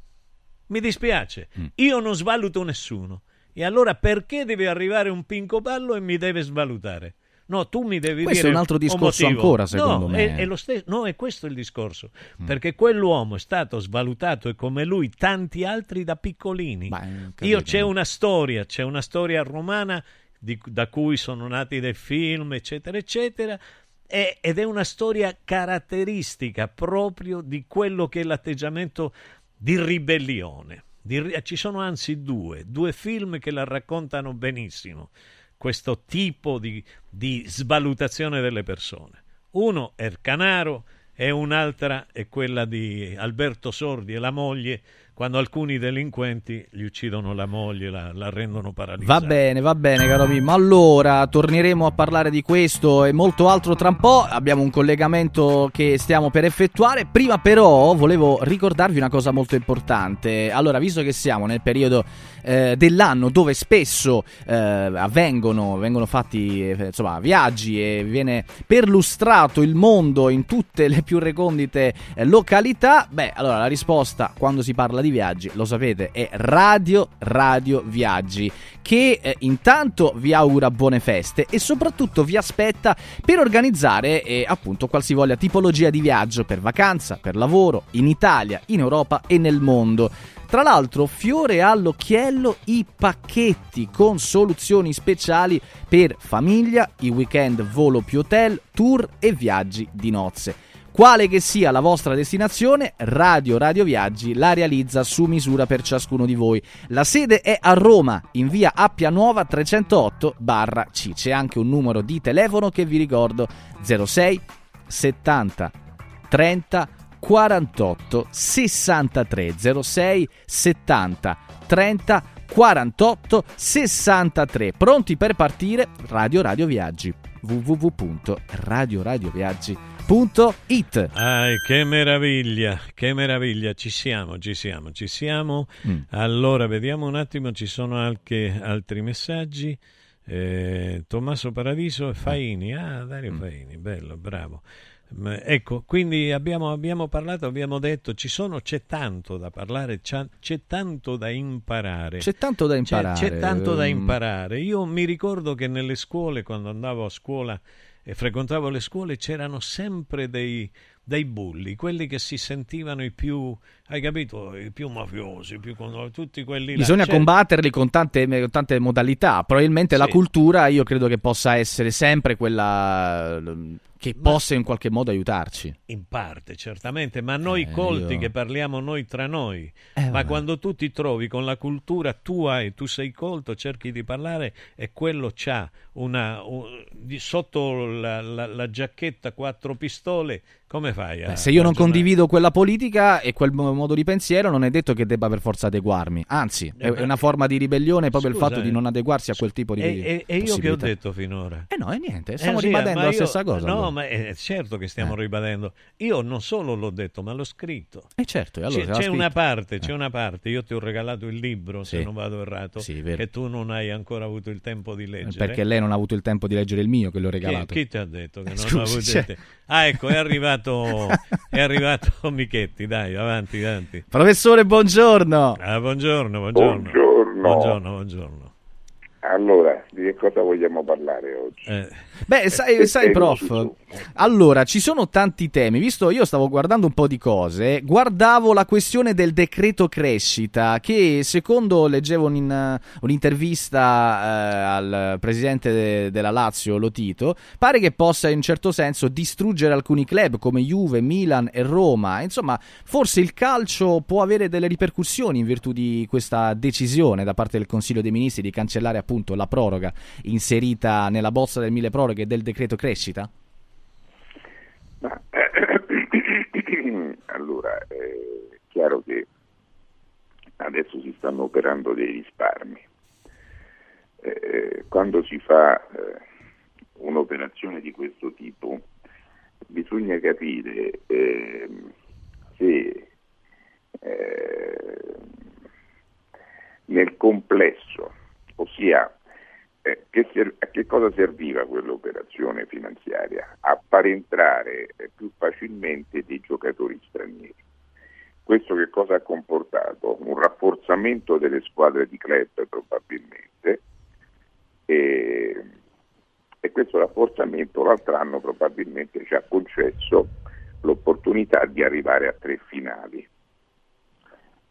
Mi dispiace, Mm. io non svaluto nessuno. E allora perché deve arrivare un pinco ballo e mi deve svalutare? No, tu mi devi Questo dire è un altro discorso motivo. ancora, secondo no, me. È, è lo stesso, no, è questo il discorso. Perché quell'uomo è stato svalutato e come lui tanti altri da piccolini. Io capito. c'è una storia, c'è una storia romana di- da cui sono nati dei film, eccetera, eccetera. E- ed è una storia caratteristica proprio di quello che è l'atteggiamento di ribellione. Di ci sono anzi due, due film che la raccontano benissimo, questo tipo di, di svalutazione delle persone. Uno è Canaro e un'altra è quella di Alberto Sordi e la moglie, quando alcuni delinquenti gli uccidono la moglie, la, la rendono paralizzata. Va bene, va bene, caro Mimmo. Allora, torneremo a parlare di questo e molto altro tra un po'. Abbiamo un collegamento che stiamo per effettuare. Prima, però, volevo ricordarvi una cosa molto importante. Allora, visto che siamo nel periodo eh, dell'anno dove spesso eh, avvengono vengono fatti eh, insomma, viaggi e viene perlustrato il mondo in tutte le più recondite eh, località, beh, allora la risposta quando si parla di viaggi, lo sapete, è Radio Radio Viaggi, che eh, intanto vi augura buone feste e soprattutto vi aspetta per organizzare eh, appunto qualsivoglia tipologia di viaggio per vacanza, per lavoro, in Italia, in Europa e nel mondo. Tra l'altro, fiore all'occhiello i pacchetti con soluzioni speciali per famiglia, i weekend volo più hotel, tour e viaggi di nozze. Quale che sia la vostra destinazione, Radio Radio Viaggi la realizza su misura per ciascuno di voi. La sede è a Roma, in via Appia Nuova 308 barra C. C'è anche un numero di telefono che vi ricordo 06 70 30 48 63 06 70 30 48 63 pronti per partire Radio Radio Viaggi www.radioradioviaggi.it Ai, che meraviglia, che meraviglia, ci siamo, ci siamo, ci siamo. Mm. Allora, vediamo un attimo, ci sono anche altri messaggi. Eh, Tommaso Paradiso e Faini, ah, Dario Mm. Faini, bello, bravo. Ecco, quindi abbiamo, abbiamo parlato, abbiamo detto, ci sono, c'è tanto da parlare, c'è, c'è tanto da imparare. C'è tanto da C'è- imparare. C'è, tanto da ehm. imparare. Io mi ricordo che nelle scuole, quando andavo a scuola e frequentavo le scuole, c'erano sempre dei, dei bulli, quelli che si sentivano i più, hai capito, i più mafiosi, i più con- tutti quelli là. Bisogna Cioè, combatterli con tante, con tante modalità. Probabilmente la Sì. cultura io credo che possa essere sempre quella eh, che possa in qualche modo aiutarci. In parte, certamente, ma noi Eh, colti io- che parliamo noi tra noi, Eh, ma vabbè. quando tu ti trovi con la cultura tua e tu sei colto, cerchi di parlare e quello c'ha una, un- di- sotto la, la- la giacchetta quattro pistole, come fai? Beh, se io non condivido quella politica e quel modo di pensiero, non è detto che debba per forza adeguarmi. Anzi, è Eh, è una forma di ribellione proprio il Scusa, fatto di eh. non adeguarsi a quel tipo di E, e- e io che ho detto finora? Eh no, e niente, stiamo sì, ribadendo la io- stessa cosa. No, allora. ma è certo che stiamo Eh. ribadendo. Io non solo l'ho detto, ma l'ho scritto. Eh certo, e allora c'è se c'è una scritto. parte, c'è Eh. una parte. Io ti ho regalato il libro, se Sì. non vado errato, Sì, che tu non hai ancora avuto il tempo di leggere. Perché lei non ha avuto il tempo di leggere il mio che le ho Chi, regalato. chi ti ha detto che non Scusi, avuto il tempo? Ah, ecco, è arrivato, *laughs* è arrivato Michetti. Dai, avanti, avanti. Professore, buongiorno. Ah, buongiorno, buongiorno. Buongiorno. Buongiorno, buongiorno. Allora, di che cosa vogliamo parlare oggi? Eh, Beh, sai, sai, Temi prof, allora ci sono tanti temi. Visto io stavo guardando un po' di cose, guardavo la questione del decreto crescita, che secondo leggevo un- un'intervista eh, al presidente de- della Lazio, Lotito, pare che possa in un certo senso distruggere alcuni club come Juve, Milan e Roma. Insomma, forse il calcio può avere delle ripercussioni in virtù di questa decisione da parte del Consiglio dei Ministri di cancellare appunto la proroga inserita nella bozza del mille proroghe del decreto crescita? Ma, *coughs* allora, è chiaro che adesso si stanno operando dei risparmi. Eh, quando si fa eh, un'operazione di questo tipo bisogna capire ehm, se eh, nel complesso, ossia eh, che ser- a che cosa serviva quell'operazione finanziaria? A far entrare eh, più facilmente dei giocatori stranieri. Questo che cosa ha comportato? Un rafforzamento delle squadre di club probabilmente e, e questo rafforzamento l'altro anno probabilmente ci ha concesso l'opportunità di arrivare a tre finali.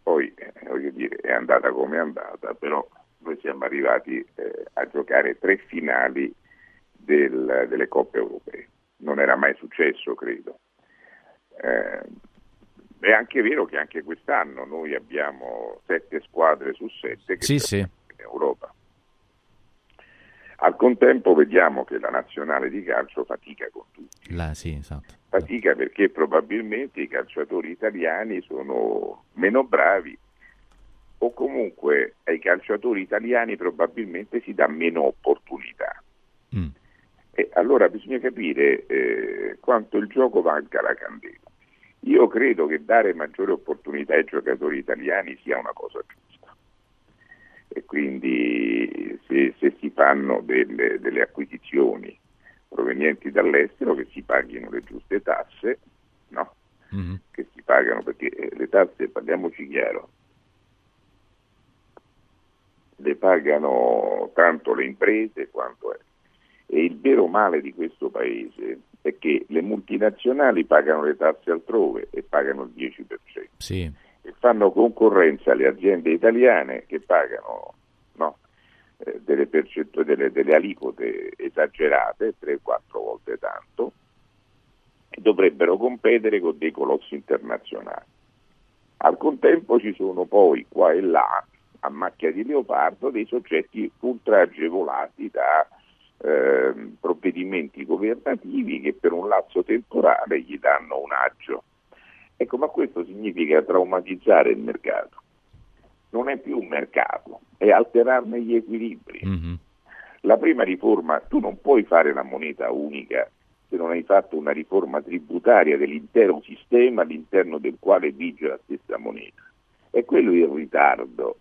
Poi eh, voglio dire, è andata come è andata, però noi siamo arrivati eh, a giocare tre finali del- delle coppe europee. Non era mai successo, credo. Eh, è anche vero che anche quest'anno noi abbiamo sette squadre su sette che Sì, sono sì. in Europa. Al contempo vediamo che la nazionale di calcio fatica con tutti. La- sì, esatto. Fatica perché probabilmente i calciatori italiani sono meno bravi o comunque ai calciatori italiani probabilmente si dà meno opportunità. Mm. E allora bisogna capire eh, quanto il gioco valga la candela. Io credo che dare maggiore opportunità ai giocatori italiani sia una cosa giusta. E quindi se, se si fanno delle, delle acquisizioni provenienti dall'estero che si paghino le giuste tasse, no? Mhm. che si pagano perché eh, le tasse, parliamoci chiaro, le pagano tanto le imprese quanto è. E il vero male di questo paese è che le multinazionali pagano le tasse altrove e pagano il 10% Sì. e fanno concorrenza alle aziende italiane che pagano no, eh, delle, percettu- delle- delle aliquote esagerate, 3-4 volte tanto, e dovrebbero competere con dei colossi internazionali. Al contempo ci sono poi qua e là, a macchia di leopardo, dei soggetti ultra agevolati da ehm, provvedimenti governativi che per un lasso temporale gli danno un agio. Ecco, ma questo significa traumatizzare il mercato. Non è più un mercato, è alterarne gli equilibri. La prima riforma, tu non puoi fare la moneta unica se non hai fatto una riforma tributaria dell'intero sistema all'interno del quale vige la stessa moneta. E quello è il ritardo.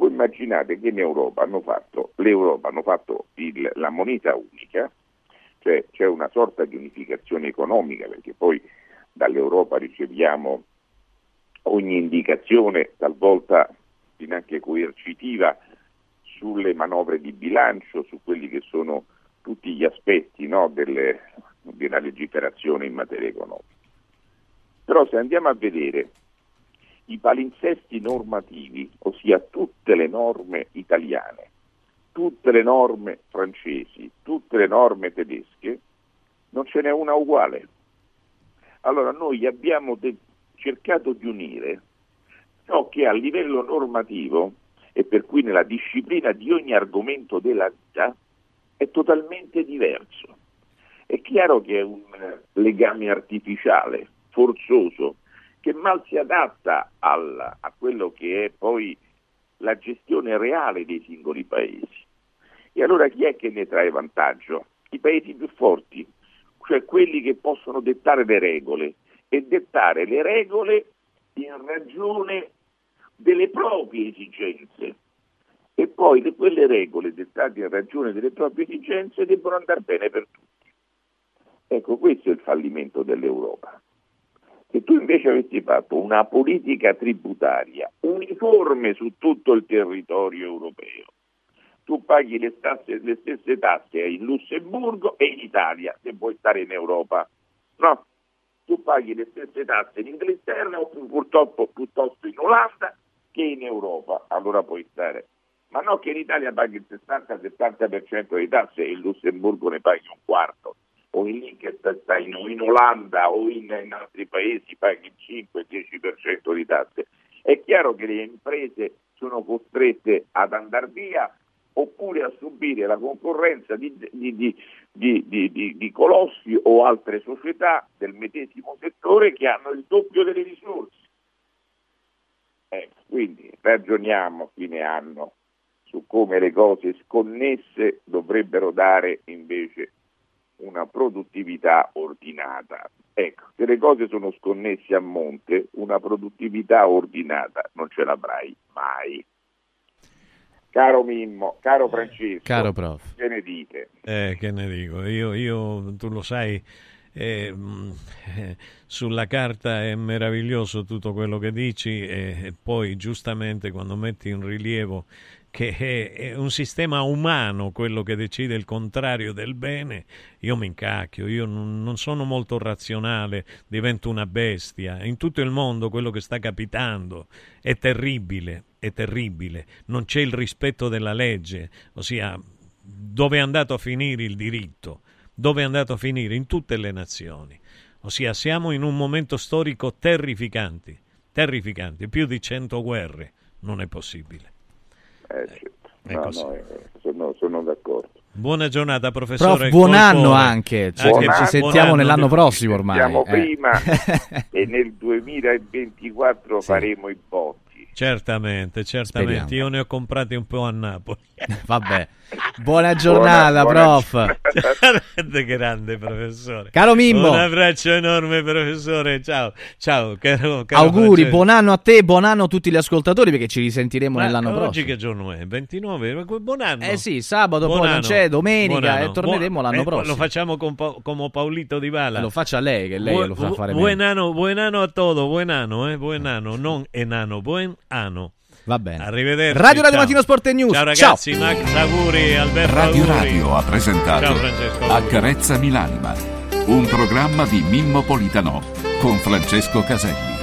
Voi immaginate che in Europa hanno fatto, l'Europa hanno fatto il- la moneta unica cioè c'è una sorta di unificazione economica perché poi dall'Europa riceviamo ogni indicazione, talvolta finanche coercitiva, sulle manovre di bilancio, su quelli che sono tutti gli aspetti no, delle, della legiferazione in materia economica. Però se andiamo a vedere i palinsesti normativi, ossia tutte le norme italiane, tutte le norme francesi, tutte le norme tedesche, non ce n'è una uguale. Allora noi abbiamo de- cercato di unire ciò che a livello normativo e per cui nella disciplina di ogni argomento della vita è totalmente diverso. È chiaro che è un eh, legame artificiale, forzoso, che mal si adatta al- a quello che è poi la gestione reale dei singoli paesi. E allora chi è che ne trae vantaggio? I paesi più forti, cioè quelli che possono dettare le regole e dettare le regole in ragione delle proprie esigenze. E poi le- quelle regole dettate in ragione delle proprie esigenze debbono andare bene per tutti. Ecco, questo è il fallimento dell'Europa. Se tu invece avessi fatto una politica tributaria uniforme su tutto il territorio europeo, tu paghi le, tasse- le stesse tasse in Lussemburgo e in Italia se vuoi stare in Europa. No, tu paghi le stesse tasse in Inghilterra o pu- purtroppo piuttosto in Olanda che in Europa, allora puoi stare. Ma no che in Italia paghi il 60-70% di tasse e in Lussemburgo ne paghi un quarto, o in Liechtenstein o in Olanda o in, in altri paesi paghi il 5-10% di tasse. È chiaro che le imprese sono costrette ad andare via oppure a subire la concorrenza di, di- di- di- colossi o altre società del medesimo settore che hanno il doppio delle risorse. Ecco, quindi ragioniamo a fine anno su come le cose sconnesse dovrebbero dare invece una produttività ordinata. Ecco, se le cose sono sconnesse a monte, una produttività ordinata non ce l'avrai mai. Caro Mimmo, caro Francesco, Caro prof. che ne dite? Eh, che ne dico, io, io tu lo sai, eh, eh, *laughs* sulla carta è meraviglioso tutto quello che dici e, e poi giustamente quando metti in rilievo che è, un sistema umano quello che decide il contrario del bene, io mi incacchio, io non sono molto razionale, divento una bestia. In tutto il mondo quello che sta capitando è terribile, è terribile, non c'è il rispetto della legge, ossia dove è andato a finire il diritto, dove è andato a finire in tutte le nazioni. Ossia siamo in un momento storico terrificante, terrificante, più di cento guerre, non è possibile. Eh, certo. No, no, eh, sono, sono d'accordo. Buona giornata, professore. Prof, buon anno anche, ci, Anche- ci buon sentiamo anno. nell'anno prossimo ormai. Siamo eh. prima *laughs* e nel 2024 faremo i botti. Certamente, certamente. Speriamo. Io ne ho comprati un po' a Napoli. Vabbè. Buona giornata, buona- prof. Grande, grande professore. Caro Mimmo. Un abbraccio enorme, professore. Ciao, ciao. Caro, caro Auguri, buon anno a te, buon anno a tutti gli ascoltatori perché ci risentiremo Ma nell'anno oggi prossimo. che giorno è? 29? Buon anno. Eh sì, sabato Buon poi non anno. c'è, domenica Buon e torneremo Buon- l'anno eh, prossimo. Lo facciamo con Pa- come Paolito Di Vala. Lo faccia lei, che lei Bu- lo fa bu- fare buen meglio. anno, buen anno a todo, buen anno, eh, buen anno, non enano, buen anno. Va bene. Arrivederci. Radio Radio ciao. Mattino Sport e News. Ciao ragazzi, Max auguri, Alberto Radio auguri. Radio ha presentato Ciao Francesco. auguri. Accarezzami l'anima, un programma di Mimmo Politano con Francesco Caselli.